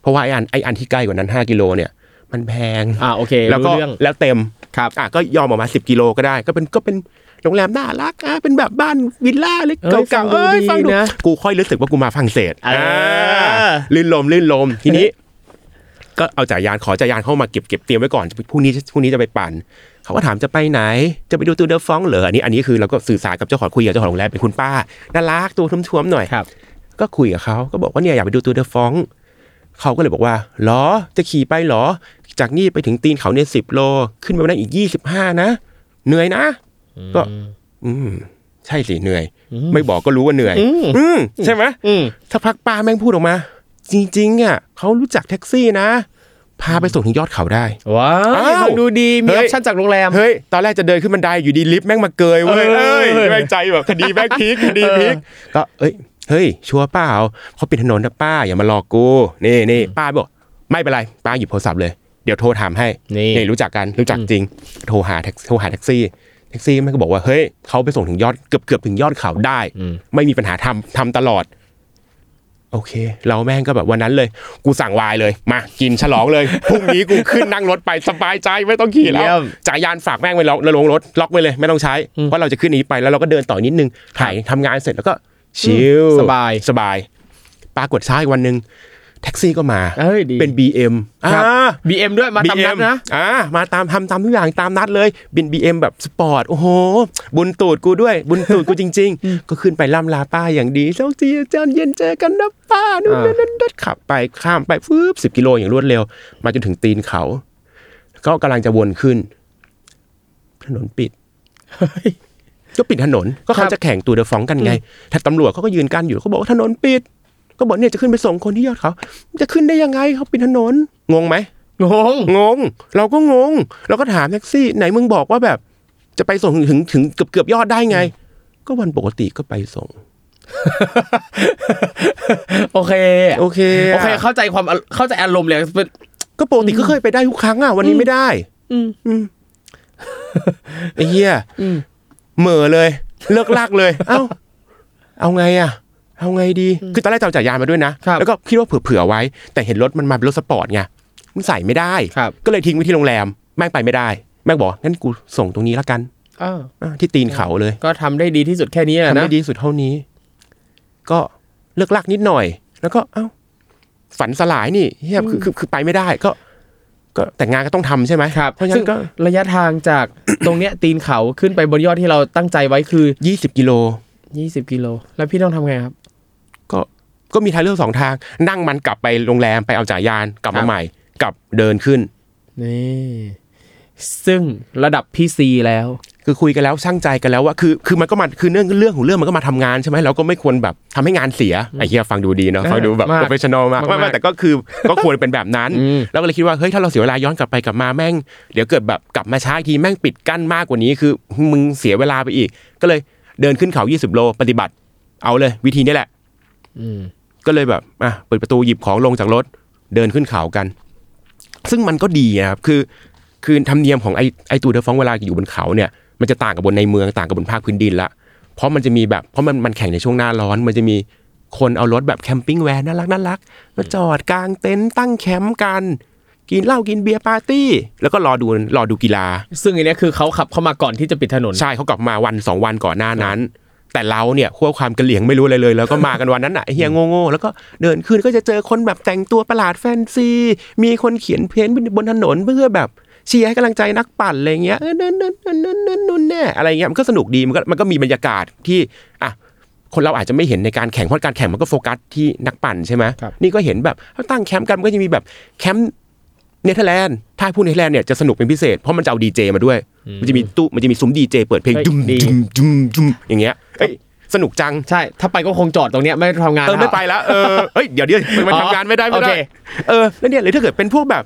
เพราะว่าไอ้อันไอ้อันที่ใกล้กว่านั้น 5 กิโลเนี่ย มันแพงอ่าโอเคแล้วก็รู้เรื่องแล้วเต็มครับอะก็ยอมออกมา 10 กิโลก็ได้ ก็เป็นก็เป็นโรงแรมน่ารักอะเป็นแบบบ้านวิลล่าเล็กเอ้ยเก่าๆฟังดูเอ้ยดีฟังดูนะกูค่อยรู้สึกว่ากูมาฝรั่งเศสเอออ่าลื่นลมลื่นลมทีนี้ ก็เอาจักรยานขอจักรยานเข้ามาเก็บเก็บเตรียมไว้ก่อนพรุ่งนี้พรุ่งนี้จะไปปั่นเขาก็ถามจะไปไหน จะไปดูตูเดอฟองเหรออันนี้อันนี้คือเราก็สื่อสารกับเจ้าของคุยกับเจ้าของโรงแรมเป็นคุณป้าน่ารักตัวทุ่มๆหน่อยครับก็คุยกับเขาก็บอกว่าเนี่ยอยากไปดูตูเดอฟองเขาก็เลยบอกว่าเหรอจะขี่ไปเหรอ จากนี่ไปถึงตีนเขาเนี่ยสิบโล ขึ้นไปได้อีกยี่สิบห้านะ เหนื่อยนะ ก็ อืม ใช่สิเหนื่อย ไม่บอกก็รู้ว่าเหนื่อย อืมอืมใช่ไหมอืมสักพักป้าแม่งพูดออกมา จริงๆอะเขารู้จักแท็กซี่นะ พาไปส่งถึงยอดเขาได้ ว้าอ้าววฟังดูดี มีเฮ้ย option จากโรงแรม เฮ้ย ตอนแรกจะเดินขึ้นบันไดอยู่ดีลิฟต์แม่งมาเกยเว้ยเออเอ้ยแม่งใจแบบคดีแม่งพลิกคดีพลิกก็เอ้ยเฮ้ย ชัวร์เปล่าเขาปิดถนนนะป้าอย่ามาหลอกกูนี่นี่ป้าบอกไม่เป็นไรป้าหยิบโทรศัพท์เลยเดี๋ยวโทรถามให้นี่รู้จักกันรู้จักจริง โทรหาแท็กโทรหาแท็กซี่แท็กซี่แม่งก็บอกว่าเฮ้ยเขาไปส่งถึงยอดเกือบเกือบถึงยอดเขาได้อืมไม่มีปัญหาทำทำตลอด โอเค เราแม่งก็แบบวันนั้นเลย กูสั่งไวน์เลย มากินฉลองเลยพรุ่งนี้กูขึ้นนั่งรถไปสบายใจไม่ต้องขี่แล้เยี่ยมจักรยานฝากแม่งไว้ล็อกแล้วลงรถล็อกไว้เลยไม่ต้องใช้เพราะเราจะขึ้นนี้ไปแล้วเราก็เดินต่อนิดนึงถ่ายทำงานเสร็จแล้วก็ชิลสบายสบาย ปรากฏเช้าอีกวันหนึ่ง แท็กซี่ก็มาเอ้ยดีเป็น BM ครับอ่า BM ด้วยมาตามนัดนะอ่ามาตามทำตามทุกอย่างตามนัดเลยเป็น BM แบบสปอร์ตโอ้โห บุญตูดกูด้วย บุญตูดกูจริง ๆ ก็ขึ้นไปล่ำลาป้าอย่างดีเจ้าจีเจ้าเย็นเจอกันนะป้านู่นอ่านั่นนั่นนั่นขับไปข้ามไปฟืบสิบกิโลอย่างรวดเร็ว มาจนถึงตีนเขา ก็กำลังจะวนขึ้น ถนนปิดก็ปิดถนนก็ครัเขาบจะแข่งตัวเดอะฟองกันไงถ้าตำรวจเขาก็ยืนกันอยู่เขาบอกว่าถนนปิด ก็บอกเนี่ยจะขึ้นไปส่งคนที่ยอดเขา จะขึ้นได้ยังไงเขาปิดถนน งงไหมงงงง เราก็งง เราก็ถามแท็กซี่ ไหนมึงบอกว่าแบบ จะไปส่งถึงถึงเกือบเกือบยอดได้ไง ก็วันปกติก็ไปส่ง โอเค โอเค โออะเค เข้าใจความเข้าใจอารมณ์เลยเป็นก็ปกติก็เคยไปได้ทุกครั้งอะวันนี้ไม่ได้ อืมอืมไอ้เหี้ยอืมเหม่อเลย เลิกลากเลย เอ้า เอาไงอะ เอาไงดี คือตอนแรกจะเอาจักรยานมาด้วยนะครับแล้วก็คิดว่าเผื่อๆไว้ แต่เห็นรถมันมาเป็นรถสปอร์ตไงมันใส่ไม่ได้ครับก็เลยทิ้งไว้ที่โรงแรม แม่งไปไม่ได้ แม่งบอกงั้นกูส่งตรงนี้ละกันอ้าวอะที่ตีนเขาเลย ก็ทำได้ดีที่สุดแค่นี้แหละทำนะได้ดีสุดเท่านี้ ก็เลิกลักนิดหน่อย แล้วก็เอ้า ฝันสลายนี่เหี้ยคือคือคือไปไม่ได้ก็ก็แต่งานก็ต้องทำใช่ไหมครับเพราะฉะนั้นซึ่งนก็ระยะทางจากตรงเนี้ยตีนเขาขึ้นไปบนยอดที่เราตั้งใจไว้คือยี่สิบกิโล 20 กิโล แล้วพี่ต้องทำไงครับ ก็ก็มีทางเลือกสองทาง นั่งมันกลับไปโรงแรมไปเอาจักรยานกลับมาใหม่ครับกลับเดินขึ้นนี่ซึ่งระดับพี่ซีแล้ว คือคุยกันแล้วชั่งใจกันแล้วว่าคือคือมันก็มาคือเรื่องเรื่องของเรื่องมันก็มาทำงานใช่ไหมเราก็ไม่ควรแบบทำให้งานเสียไอ้เหี้ยฟังดูดีเนาะฟังดูแบบมาก professional มากมากไม่ไม่แต่ก็คือก็ควรเป็นแบบนั้นอืมแล้วก็เลยคิดว่าเฮ้ยถ้าเราเสียเวลาย้อนกลับไปกลับมาแม่ง เดี๋ยวเกิดแบบกลับมาช้าอีกทีแม่งปิดกั้นมากกว่านี้คือมึงเสียเวลาไปอีก ก็เลยเดินขึ้นเขา 20 โลปฏิบัติ เอาเลยวิธีนี้แหละอืม ก็เลยแบบอะเปิดประตูหยิบของลงจากรถเดินขึ้นเขากัน ซึ่งมันก็ดีนะครับคือ คือธรรมเนียมของไอไอตูเดอฟองเวลาอยู่บนเขาเนี่ยมันจะต่างกับบนในเมืองต่างกับบนภาคพื้นดินละเพราะมันจะมีแบบเพราะมันมันแข่งในช่วงหน้าร้อน มันจะมีคนเอารถแบบ camping van น่ารักน่ารักมาจอดกางเต็นท์ตั้งแคมป์กัน กินเหล้ากินเบียร์ปาร์ตี้ แล้วก็รอดูรอดูกีฬา ซึ่งอันเนี้ยคือเขาขับเข้ามาก่อนที่จะปิดถนนใช่เขาขับมาวันสองวันก่อนหน้านั้น แต่เราเนี่ยด้วยความกะเหรี่ยงไม่รู้อะไรเลย แล้วก็มากันวันนั้นน่ะไอ้เฮียโง่ๆแล้วก็เดินขึ้นก็จะเจอคนแบบแต่งตัวประหลาดแฟนซี มีคนเขียน paint บนถนนเพื่อแบบเชียร์ให้กำลังใจนักปั่นอะไรเงี้ยเออนั่นนั่นนั่นนั่นนั่นนั่นแน่อะไรเงี้ยมันก็สนุกดีมันก็มันก็มีบรรยากาศที่อะคนเราอาจจะไม่เห็นในการแข่งเพราะการแข่งมันก็โฟกัสที่นักปั่นใช่ไหมครับนี่ก็เห็นแบบเขาตั้งแคมป์กันมันก็จะมีแบบแคมป์ เนเธอร์แลนด์ถ้าพูดเนเธอร์แลนด์เนี่ยจะสนุกเป็นพิเศษเพราะมันจะเอาดีเจมาด้วย มันจะมีตู้มันจะมีซุ้มดีเจเปิดเพลงเฮ้ยจุมดีจุมจุมจุมอย่างเงี้ยเอ้ยสนุกจังใช่ ถ้าไปก็คงจอดตรงเนี้ยไม่ทำงานเออไม่แล้วไปแล้วเออเฮ้ยเดี๋ยวเดี๋ยวมันอ๋อทำงานไม่ได้ไม่โอได้เคเออแล้วเนี่ยหรือถ้าเกิดเป็นพวกแบบ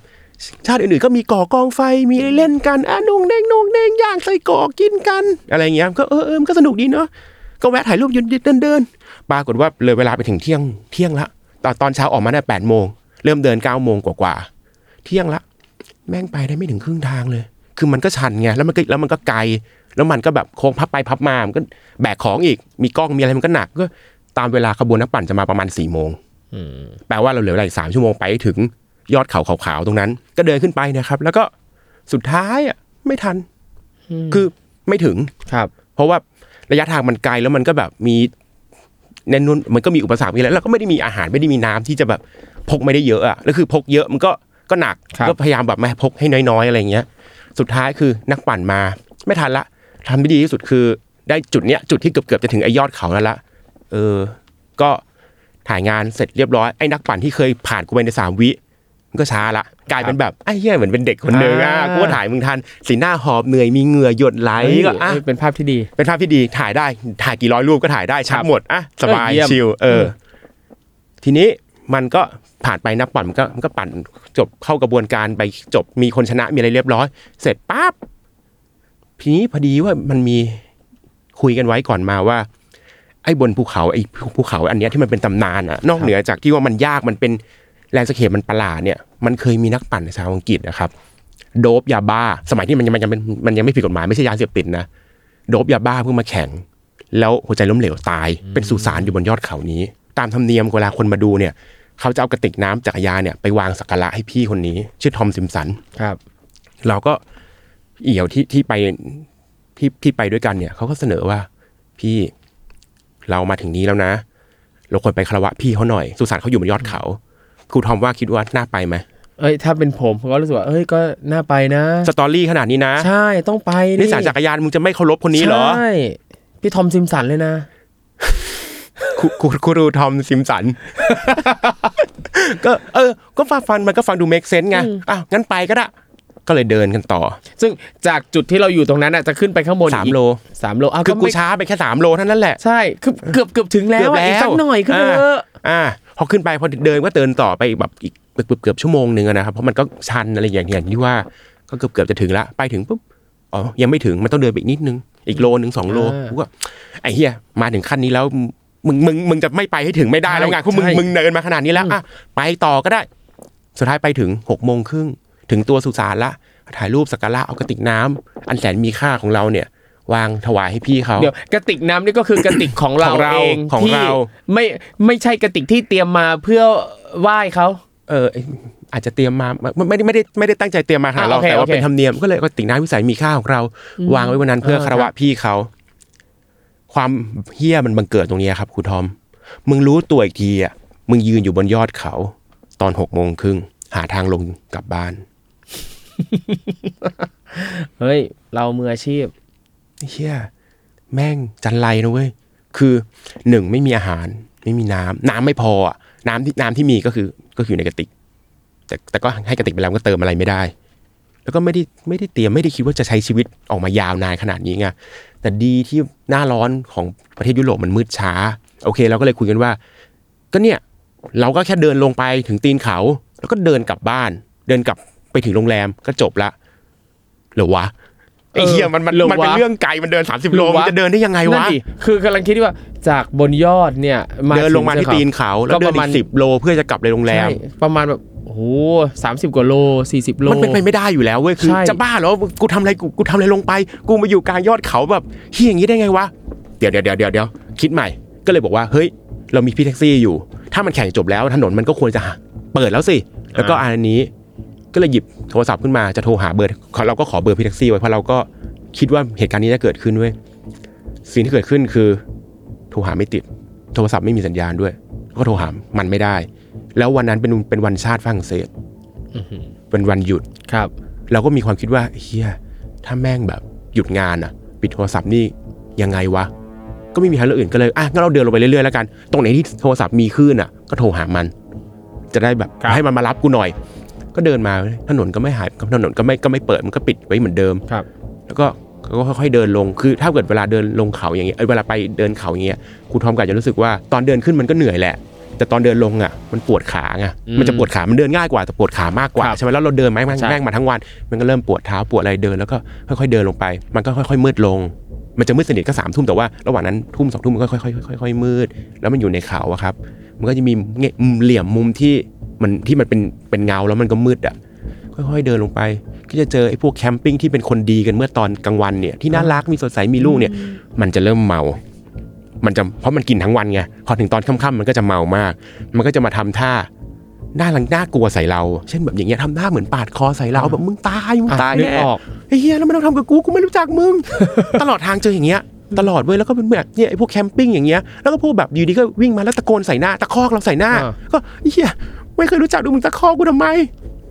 ชาติอื่นๆก็มีก่อกองไฟมีเล่นกันอะนุ่งเด้งนุ่งเด้งย่างใส่ก่อกินกัน อะไรเงี้ยก็เออเออมันก็สนุกดีเนาะก็แวะถ่ายรูปยืนเดินเดินปรากฏว่าเลยเวลาไปถึงเที่ยงเที่ยงละตอนตอนเช้าออกมาเนี่ยแปดโมงเริ่มเดินเก้าโมงกว่าๆ เที่ยงละ แม่งไปได้ไม่ถึงครึ่งทางเลย คือมันก็ชันไงแล้วมันก็แล้วมันก็ไกล แล้วมันก็แบบโค้งพับไปพับมามันก็แบกของอีกมีกล้องมีอะไรมันก็หนักก็ตามเวลาขบวนนักปั่นจะมาประมาณ4ี่โมงอืมแปลว่าเราเหลือเวลาอีกสามชั่วโมงไปให้ถึงยอดเขาขาวๆตรงนั้น ก็เดินขึ้นไปนะครับ แล้วก็สุดท้ายอะไม่ทัน คือไม่ถึงครับ เพราะว่าระยะทางมันไกลแล้วมันก็แบบมีแน่นนุ่นมันก็มีอุปสรรคมีอะไรแล้วก็ไม่ได้มีอาหารไม่ได้มีน้ำที่จะแบบพกไม่ได้เยอะอะแล้วคือพกเยอะมันก็ ก็หนักครับก็พยายามแบบไม่พกให้น้อยๆอะไรอย่างเงี้ย สุดท้ายคือนักปั่นมา ไม่ทันละทำที่ดีที่สุดคือได้จุดเนี้ยจุดที่เกือบเกือบๆจะถึงไอ้ยอดเขาแล้วละเออ ก็ถ่ายงานเสร็จเรียบร้อยไอ้นักปั่นที่เคยผ่านกูไปในสามวิมันก็ช้าละกลายเป็นแบบไอ้เหี้ยเหมือนเป็นเด็กคนหนึ่งอะอ่ากูก็ถ่ายมึงทันสีหน้าหอบเหนื่อยมีเหงื่อหยดไหลเอ้ยก็อะเอ้ยเป็นภาพที่ดี เป็นภาพที่ดีถ่ายได้ถ่ายกี่ร้อยรูปก็ถ่ายได้ชัดครับหมดอะสบายเออเยี่ยมชิลเอออมทีนี้มันก็ ผ่านไปนักปั่นมันก็มันก็ปั่นจบเข้ากระบวนการไปจบมีคนชนะมีอะไรเรียบร้อย เสร็จปั๊บทีนี้พอดีว่ามันมีคุยกันไว้ก่อนมาว่า ไอ้บนภูเขาไอ้ภูเขา อันเนี้ยที่มันเป็นตำนานอะนอกเหนือจากที่ว่ามันยากมันเป็น landscape มันประหลาดเนี่ย มันเคยมีนักปั่นชาวอังกฤษนะครับ โด๊ปยาบ้า สมัยที่มันยังมันยังเป็นมันยังไม่ผิดกฎหมายไม่ใช่ยาเสพติดนะโด๊ปยาบ้าเพื่อมาแข่งแล้วหัวใจล้มเหลวตายเป็นสุสานอยู่บนยอดเขานี้ ตามธรรมเนียมเวลาคนมาดูเนี่ย เขาจะเอากระติกน้ำจักรยานเนี่ยไปวางสักการะให้พี่คนนี้ ชื่อทอมซิมสันครับ เราก็เอี่ยวที่ที่ไปที่ที่ไปด้วยกันเนี่ยเขาก็เสนอว่าพี่เรามาถึงนี้แล้วนะ เราควรไปคารวะพี่เขาหน่อย สุสานเขาอยู่บนยอดเขาครูทอมว่าคิดว่าน่าไปไหมเอ้ยถ้าเป็นผมผมก็รู้สึกว่าเอ้ยก็น่าไปนะ story ขนาดนี้นะ ใช่ต้องไปนิตยสารจักรยานมึงจะไม่เคารพคนนี้เหรอใช่พี่ทอมซิมสันเลยนะ ครูครูครูทอมซิมสัน ก็เออ ก็ฟังฟังมันก็ฟังดู make sense ไงอ้าวงั้นไปก็ได้ก็เลยเดินกันต่อ ซึ่งจากจุดที่เราอยู่ตรงนั้นอะจะขึ้นไปข้างบนสามอีกโลสามโลอ้าวคือกูไม่ช้าไปแค่สามโลเท่านั้นแหละใช่คือเกือบเกือบถึงแล้วเกือบอะอีกแล้วสักหน่อยขึ้นไปอ่าเถอะอ่าพอขึ้นไปพอเดินก็เดินต่อไปแบบอีกเกือบเกือบชั่วโมงหนึ่งอะนะครับเพราะมันก็ชันอะไรอย่างอย่างที่ว่าก็เกือบเกือบจะถึงละไปถึงปุ๊บอ๋อยังไม่ถึงมันต้องเดินไปอีกนิดนึงอีกโลนึงสองโลกูก็ไอ้เหี้ยมาถึงขั้นนี้แล้ว มึงมึงมึงจะไม่ไปให้ถึงไม่ได้แล้วไงพวกมึงมึงเดินมาขนาดนี้แล้วอะไปต่อก็ได้ สุดท้ายไปถึงหกโมงครึ่งถึงตัวสุสานละถ่ายรูปสักการะเอากระติกน้ำอันแสนมีค่าของเราเนี่ยวางถวายให้พี่เขาเดี๋ยวกระติกน้ำนี่ก็คือกระติกของเราของเราเองของที่เราไม่ไม่ใช่กระติกที่เตรียมมาเพื่อไหว้เขาเอออาจจะเตรียมมาไม่ไม่ได้ไม่ได้ไม่ได้ตั้งใจเตรียมมาหาอะเราโอเคแต่ว่าโอเคเป็นธรรมเนียมก็เลยก็ติ่งน้ำวิสัยมีค่าของเรา วางไว้วันนั้นเพื่อเออคารวะพี่เขา ความเฮี้ยมันบังเกิดตรงนี้ครับครูทอม มึงรู้ตัวอีกทีอะมึงยืนอยู่บนยอดเขา ตอนหกโมงครึ่งหาทางลงกลับบ้าน เฮ้ย เรามืออาชีพเฮี้ยแม่งจันไรนะเว้ยคือหนึ่งไม่มีอาหารไม่มีน้ำน้ำไม่พออะน้ำที่น้ำที่มีก็คือก็คืออยู่ในกระติก แต่แต่ก็ให้กระติกไปแล้วก็เติมอะไรไม่ได้ แล้วก็ไม่ได้ไม่ได้เตรียมไม่ได้คิดว่าจะใช้ชีวิตออกมายาวนานขนาดนี้ไง แต่ดีที่หน้าร้อนของประเทศยุโรปมันมืดช้า โอเค เราก็เลยคุยกันว่า ก็เนี่ยเราก็แค่เดินลงไปถึงตีนเขา แล้วก็เดินกลับบ้าน เดินกลับไปถึงโรงแรมก็จบละเหรือวะไอ้เหี้ยมันมันเหรอวะมันเป็นเรื่องไกลมันเดิน 30 โลเหรอวะมันจะเดินได้ยังไงนั่วะนดิคือกำลังคิดว่าจากบนยอดเนี่ยเดินลงมาที่ตีนเขาแล้วเดินก็ประอีมาณกสิบโลเพื่อจะกลับไปโรงแรมใช่ประมาณแบบโอ้โห สามสิบกว่าโลสี่สิบโลมันเป็นไปไม่ได้อยู่แล้วเว้ยคือใช่จะบ้าเหรอกูทำอะไรกูกูทำอะไรลงไป กูมาอยู่กลางยอดเขาแบบเฮียอย่างนี้ได้ไงวะเดี๋ยวเดี๋ยวเดี๋ยวเดี๋ยวเดี๋ยวคิดใหม่ ก็เลยบอกว่าเฮ้ย เรามีพี่แท็กซี่อยู่ ถ้ามันแข่งจบแล้วถนนมันก็ควรจะเปิดแล้วสิแล้วก็อันนี้ก็เลยหยิบโทรศัพท์ขึ้นมาจะโทรหาเบอร์เราก็ขอเบอร์พี่แท็กซี่ไว้เพราะเราก็คิดว่าเหตุการณ์นี้จะเกิดขึ้นเว้ยสิ่งที่เกิดขึ้นคือ โทรหาไม่ติด โทรศัพท์ไม่มีสัญญาณด้วย ก็โทรหามันไม่ได้ แล้ววันนั้นเป็นเป็นวันชาติฝรั่งเศสเป็นวันหยุดครับ เราก็มีความคิดว่าเฮียถ้าแม่งแบบหยุดงานอะปิดโทรศัพท์นี่ยังไงวะ ก็ไม่มีทางเลือกอื่นก็เลยอะงั้นเราเดินลงไปเรื่อยๆแล้วกัน ตรงไหนที่โทรศัพท์มีคลื่นอะ ก็โทรหามัน จะได้แบบครับให้มันมารับกูหน่อย ก็เดินมาถนนก็ไม่หายถนนก็ไม่ก็ไม่เปิดมันก็ปิดไว้เหมือนเดิมครับ แล้วก็ก็ค่อยๆเดินลงคือถ้าเกิดเวลาเดินลงเขาอย่างเงี้ยเอ้ยเวลาไปเดินเขาอย่างเงี้ยครูทอมก็อาจจะรู้สึกว่าตอนเดินขึ้นมันก็เหนื่อยแหละ แต่ตอนเดินลงอะมันปวดขาไงอืมมันจะปวดขามันเดินง่ายกว่าแต่ปวดขามากกว่าครับใช่ไหมแล้วเราเดินแม่งแม่งใช่แม่งมาทั้งวัน มันก็เริ่มปวดเท้าปวดอะไรเดินแล้วก็ค่อยๆเดินลงไป มันก็ค่อย ๆ มืดลง มันจะมืดสนิทก็สามทุ่มแต่ว่าระหว่างนั้นทุ่มสองทุ่มมันก็ค่อยๆค่อยๆมืด แล้วมันอยู่ในเขาอะครับ มันก็จะมีเงี้ยมุมเหลี่ยมมุมที่มันที่มันเป็นเป็นเงาแล้วมันก็มืดอะค่อยๆเดินลงไป ก็จะเจอไอ้พวกแคมปิ้งที่เป็นคนดีกันเมื่อตอนกลางวันเนี่ยที่น่ารักมีสดใสมีลูกเนี่ย มันจะเริ่มเมา มันจะเพราะมันกินทั้งวันไงพอถึงตอนค่ำๆมันก็จะเมามาก มันก็จะมาทำท่าหน้าหลังน่ากลัวใส่เรา เช่นแบบอย่างเงี้ยทำหน้าเหมือนปาดคอใส่เราแบบมึงตายมึงอะตายนึกแน่ออกไอ้เฮียแล้วมันต้องทำกับกูกูไม่รู้จักมึง ตลอดทางเจออย่างเงี้ยตลอดเว้ยแล้วก็เป็นแบบเนี่ยไอ้พวกแคมปิ้งอย่างเงี้ยแล้วก็พวกแบบอยู่ดีก็วิ่งมาแล้วตะโกนใส่หน้าตะคอกเราใส่หน้าอ่าก็ไอ้เฮียไม่เคยรู้จักดูมึงตะคอกกูทำไม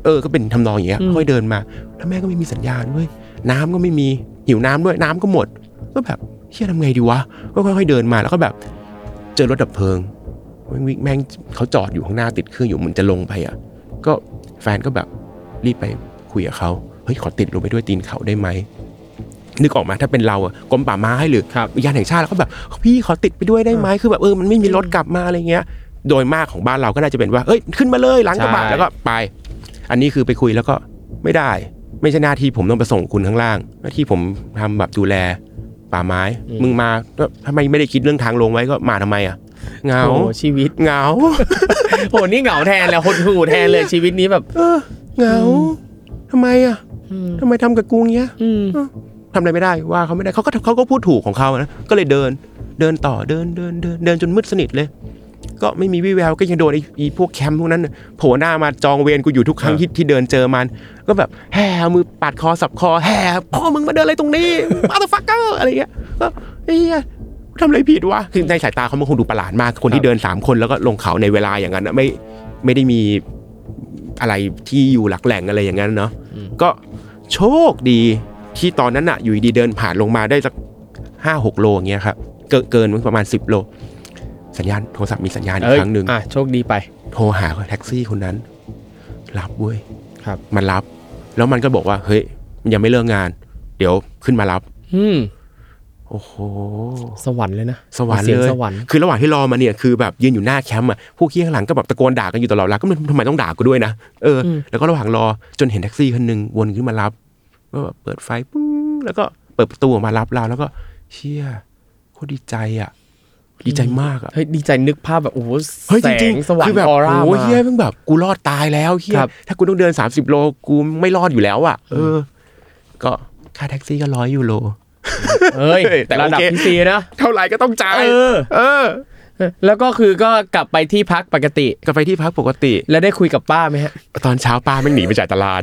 เออก็เป็นทำนองอย่างเงี้ยอืมค่อยเดินมาแล้วแม่ก็ไม่มีสัญญาณเว้ยน้ำก็ไม่มีหิวน้ำด้วยน้ำก็หมด ก็แบบ เฮียทำไงดีวะก็ค่อยๆเดินมาแล้วก็แบบเจอรถดับเพลิงแม่งวิ่งแม่งเขาจอดอยู่ข้างหน้าติดเครื่องอยู่เหมือนจะลงไปอะ ก็แฟนก็แบบรีบไปคุยกับเขาเฮ้ยขอติดลงไปด้วยตีนเขาได้ไหมนึกออกมาถ้าเป็นเราอะกรมป่าไม้หรือครับอุทยานแห่งชาติแล้วก็แบบพี่ขอติดไปด้วยได้ไหมคือแบบเออมันไม่มีรถกลับมาอะไรเงี้ย โดยมากของบ้านเราก็น่าจะเป็นว่าเอ้ยขึ้นมาเลยหลังกระบะใช่แล้วก็ไป อันนี้คือไปคุยแล้วก็ไม่ได้ ไม่ใช่หน้าที่ผมต้องไปส่งคุณข้างล่าง หน้าที่ผมทำแบบดูแล ป่าไม้ มึงมาก็ทำไมไม่ได้คิดเรื่องทางลงไว้ก็มาทำไมอะเหงาโอ้ชีวิตเหงาโหนี่เหงาแทนแล้วหดหูแทนเลยชีวิตนี้แบบเออเหงาทำไมอะอืมทำไมทำกับกูเงี้ยอืมทำอะไรไม่ได้ว่าเขาไม่ได้เขาก็เขาก็พูดถูกของเขานะก็เลยเดิน เดินต่อเดินเดินเดินเดินจนมืดสนิทเลย ก็ไม่มีวี่แววก็ยังโดนไอ้ไอ้พวกแคมป์พวกนั้นน่ะโผล่หน้ามาจองเวรกูอยู่ทุกครั้งเออที่ที่เดินเจอมัน ก็แบบแห่เอามือปัดคอสับคอแห่พ่อมึงมาเดินอะไรตรงนี้มาตฟักเกอร์อะไรเงี้ยก็ไอ้เหี้ยทำอะไรผิดวะคือในสายตาเขามันคงดูประหลาดมากคนที่เดินสามคนแล้วก็ลงเขาในเวลาอย่างนั้นน่ะไม่ไม่ได้มีอะไรที่อยู่หลักแหล่งอะไรอย่างนั้นเนาะก็โชคดีที่ตอนนั้นอะอยู่ดีๆเดินผ่านลงมาได้สักห้าหกโลอย่างเงี้ยครับเกินเกินประมาณสิบโล สัญญาณโทรศัพท์มีสัญญาณอีเอ้กยครั้งหนึ่งอะโชคดีไป โทรหาแท็กซี่คนนั้น รับเว้ยครับ มันรับ แล้วมันก็บอกว่า เฮ้ยมันยังไม่เลิกงาน เดี๋ยวขึ้นมารับ อืมโอ้โห สวรรค์เลยนะ สวรรค์เสียงเลยสวรรค์คือระหว่างที่รอมาเนี่ยคือแบบยืนอยู่หน้าแคมป์อะผู้ขี้ข้างหลังก็แบบตะโกนด่ากันอยู่ตลอดเวลาก็ไม่ทำไมต้องด่ากูด้วยนะเอออมแล้วก็ระหว่างรอจนเห็นแท็กซี่คันหนึ่งวนขึ้นมารับก็แบบเปิดไฟปึ้งแล้วก็เปิดประตูออกมารับเราแล้วก็เชี่ยโคตรดีใจอะ ดีใจมากอะเฮ้ยดีใจนึกภาพแบบโอ้โหเฮ้ยแสจริงงสวรรคือค์แบบออร่าโอ้มาเฮียเพิ่งแบบกูรอดตายแล้วเฮียครับถ้ากูต้องเดิน 30 โลกูไม่รอดอยู่แล้วอะเออ ก็ค่าแท็กซี่ก็ร้อยยูโรเฮ้ยแต่ระดับโอเคพีซีนะเท่าไหร่ก็ต้องจ่ายเออ เออ แล้วก็คือก็กลับไปที่พักปกติก็ไปที่พักปกติ แล้วได้คุยกับป้าไหมฮะ ตอนเช้าป้าไม่งหนีไปจ่ายตลาด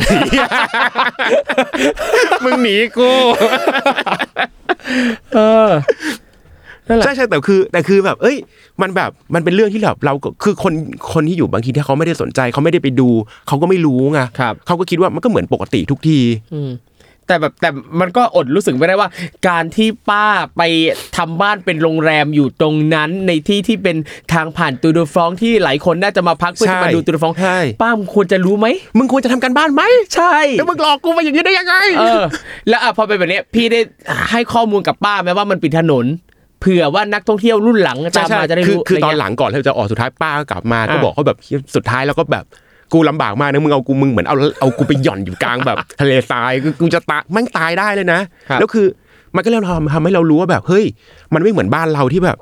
มึงหนีกูเออนั่นแหละ ใช่ใช่แต่คือแต่คือแบบ เอ้ย มันแบบมันเป็นเรื่องที่แบบเราก็คือคนคนที่อยู่บางทีถ้าเขาไม่ได้สนใจเขาไม่ได้ไปดู เขาก็ไม่รู้ไงครับเขาก็คิดว่ามันก็เหมือนปกติทุกทีอืมแต่แบบแต่มันก็อดรู้สึกไม่ได้ว่า การที่ป้าไปทำบ้านเป็นโรงแรมอยู่ตรงนั้น ในที่ที่เป็นทางผ่านตูดูฟรองก์ที่หลายคนน่าจะมาพักเพื่อจะมาใช่ดูตูดูฟรองก์ใช่ป้ามึงควรจะรู้ไหมมึงควรจะทำการบ้านไหมใช่แล้วมึงหลอกกูมาอย่างนี้ได้ยังไงเออแล้วอะพอเป็นแบบเนี้ยพี่ได้ให้ข้อมูลกับป้าไหมว่ามันปิดถนน เผื่อว่านักท่องเที่ยวรุ่นหลังตามมาจะได้คือรู้คือตอนะไรหเงี้ยลังก่อนที่เราจะออกสุดท้ายป้าก็กลับมาอะก็บอกเขาแบบสุดท้ายแล้วก็แบบกูลำบากมากนะมึงเอากูมึงเหมือนเอาเอากูไปหย่อนอยู่กลางแบบทะเลทรายคือกูจะตายแม่งตายได้เลยนะครับแล้วคือมันก็เริ่มทำทำให้เรารู้ว่าแบบเฮ้ย มันไม่เหมือนบ้านเราที่แบบ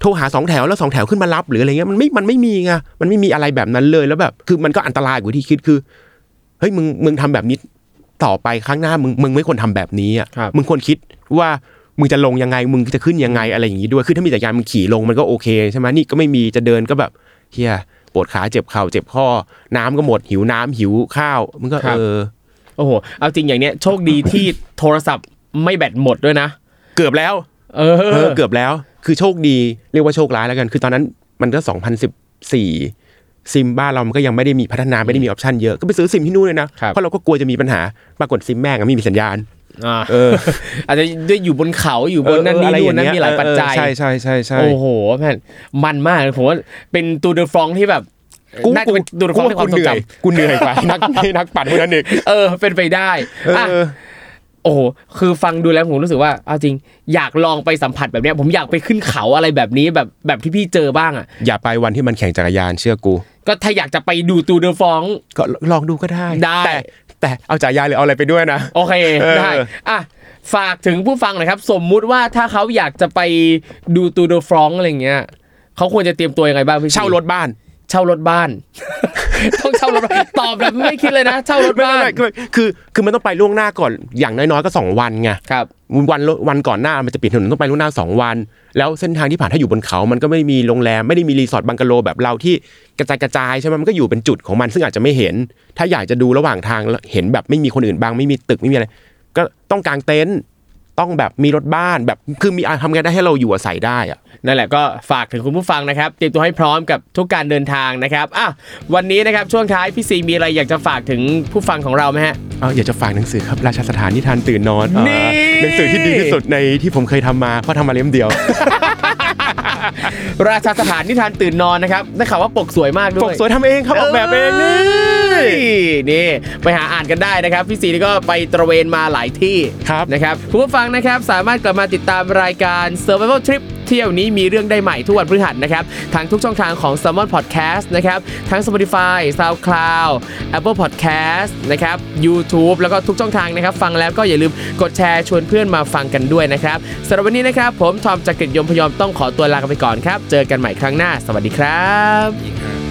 โทรหาสองแถวแล้วสองแถวขึ้นมารับหรืออะไรเงี้ยมันไม่มันไม่มีไงมันไม่มีอะไรแบบนั้นเลยแล้วแบบ คือมันก็อันตรายกว่าที่คิดคือเฮ้ยมึงมึงทำแบบนี้ต่อไปข้างหน้ามึงมึงไม่ควรทำแบบนี้อะครับมึงควรคิดว่า มึงจะลงยังไงมึงจะขึ้นยังไงอะไรอย่างนี้ด้วยคือถ้ามีจักรยานมึงขี่ลงมันก็โอเคใช่ไหมนี่ก็ไม่มีจะเดินก็แบบเฮียปวดขาเจ็บเข่าเจ็บข้อ น้ำก็หมดหิวน้ำหิวข้าวมึงก็ครับเออโอ้โหเอาจริงอย่างเนี้ยโชคดีที่โทรศัพท์ไม่แบตหมดด้วยนะ เกือบแล้วเอเอออเกือบแล้ว คือโชคดีเรียกว่าโชคร้ายแล้วกัน คือตอนนั้นมันก็ 2014 ซิมบ้านเรามันก็ยังไม่ได้มีพัฒนาไม่ได้มีออปชันเยอะก็ไปซื้อซิมที่นู่นเลยนะครับเพราะเราก็กลัวจะมีปัญหาปรากฏซิมแม่งอะไม่มีสัญญาณ อ่าเอออาจจะด้วยอยู่บนเขาอยู่บนนั่นนี่เออนู่นนั่นอะไรอางมีเงี้หลายปัจจัยเออใช่ใช่ใช่ใช่โอ้โหแม่นมันมากเลยผมว่าเป็นตูเดอฟรองที่แบบน่าจะเป็นตูเดอฟรองที่ความทรงจกูเหนื่อยกว่านักนักปั่นพวกนั้นอีกำเออ เป็นไปได้อะเออโอ้โหคือฟังดูแล้วผมรู้สึกว่าเอาจริง อยากลองไปสัมผัสแบบเนี้ย ผมอยากไปขึ้นเขาอะไรแบบนี้แบบแบบที่พี่เจอบ้างอะอย่าไปวันที่มันแข่งจักรยานเชื่อกู ก็ถ้าอยากจะไปดูตูเดอฟรองก็ลองดูก็ได้ ได้ แต่ แต่เอาจักรยานหรือเอาอะไรไปด้วยนะ โอเคเออได้อะฝากถึงผู้ฟังหน่อยครับ สมมุติว่าถ้าเขาอยากจะไปดูตูเดอฟรองอะไรเงี้ยเขาควรจะเตรียมตัวยังไงบ้างพี่เช่ารถบ้าน เช่ารถบ้าน ต้องเช่ารถบ้านตอบแบบไม่คิดเลยนะ เช่ารถไม่บ้าไม่นไม่คือคือคือมันต้องไปล่วงหน้าก่อนอย่างน้อยๆก็สองวันไงครับวันวันก่อนหน้ามันจะปิดถนนต้องไปล่วงหน้าสองวัน แล้วเส้นทางที่ผ่านถ้าอยู่บนเขา มันก็ไม่ได้มีโรงแรมไม่ได้มีรีสอร์ทบังกะโลแบบเราที่กระจายกระจายใช่ไหมมันก็อยู่เป็นจุดของมันซึ่งอาจจะไม่เห็น ถ้าอยากจะดูระหว่างทางแล้วเห็นแบบไม่มีคนอื่นบ้างไม่มีตึกไม่มีอะไรก็ต้องกางเต็นท์ต้องแบบมีรถบ้านแบบคือมีทำไงได้ให้เราอยู่อาศัยได้อะ นั่นแหละก็ฝากถึงคุณผู้ฟังนะครับเตรียมตัวให้พร้อมกับทุกการเดินทางนะครับอะวันนี้นะครับช่วงท้ายพี่ซีมีอะไรอยากจะฝากถึงผู้ฟังของเราไหมฮะเอาอยากจะฝากหนังสือครับราชสถานนิทานตื่นนอนอ่านี่หนังสือที่ดีที่สุดในที่ผมเคยทำมาเพราะทำมาเล่มเดียวราชาสถานนิทานตื่นนอนนะครับได้ข่าวว่าปกสวยมากด้วย ปกสวยทำเองครับออกแบบเองนี่นี่ไปหาอ่านกันได้นะครับ พี่ซีนี่ก็ไปตระเวนมาหลายที่ครับนะครับคุณผู้ฟังนะครับสามารถกลับมาติดตามรายการ Survival Trip เที่ยวนี้มีเรื่องได้ใหม่ทุกวันพฤหัสนะครับทางทุกช่องทางของ s ซ l m o n Podcast นะครับทั้ง Spotify SoundCloud Apple Podcast นะครับ YouTube แล้วก็ทุกช่องทางนะครับ ฟังแล้วก็อย่าลืมกดแชร์ชวนเพื่อนมาฟังกันด้วยนะครับสำหรับวันนี้นะครับ ผมทอมจากกริยมพยอมต้องขอตัวลากันไปก่อนครับ เจอกันใหม่ครั้งหน้า สวัสดีครับ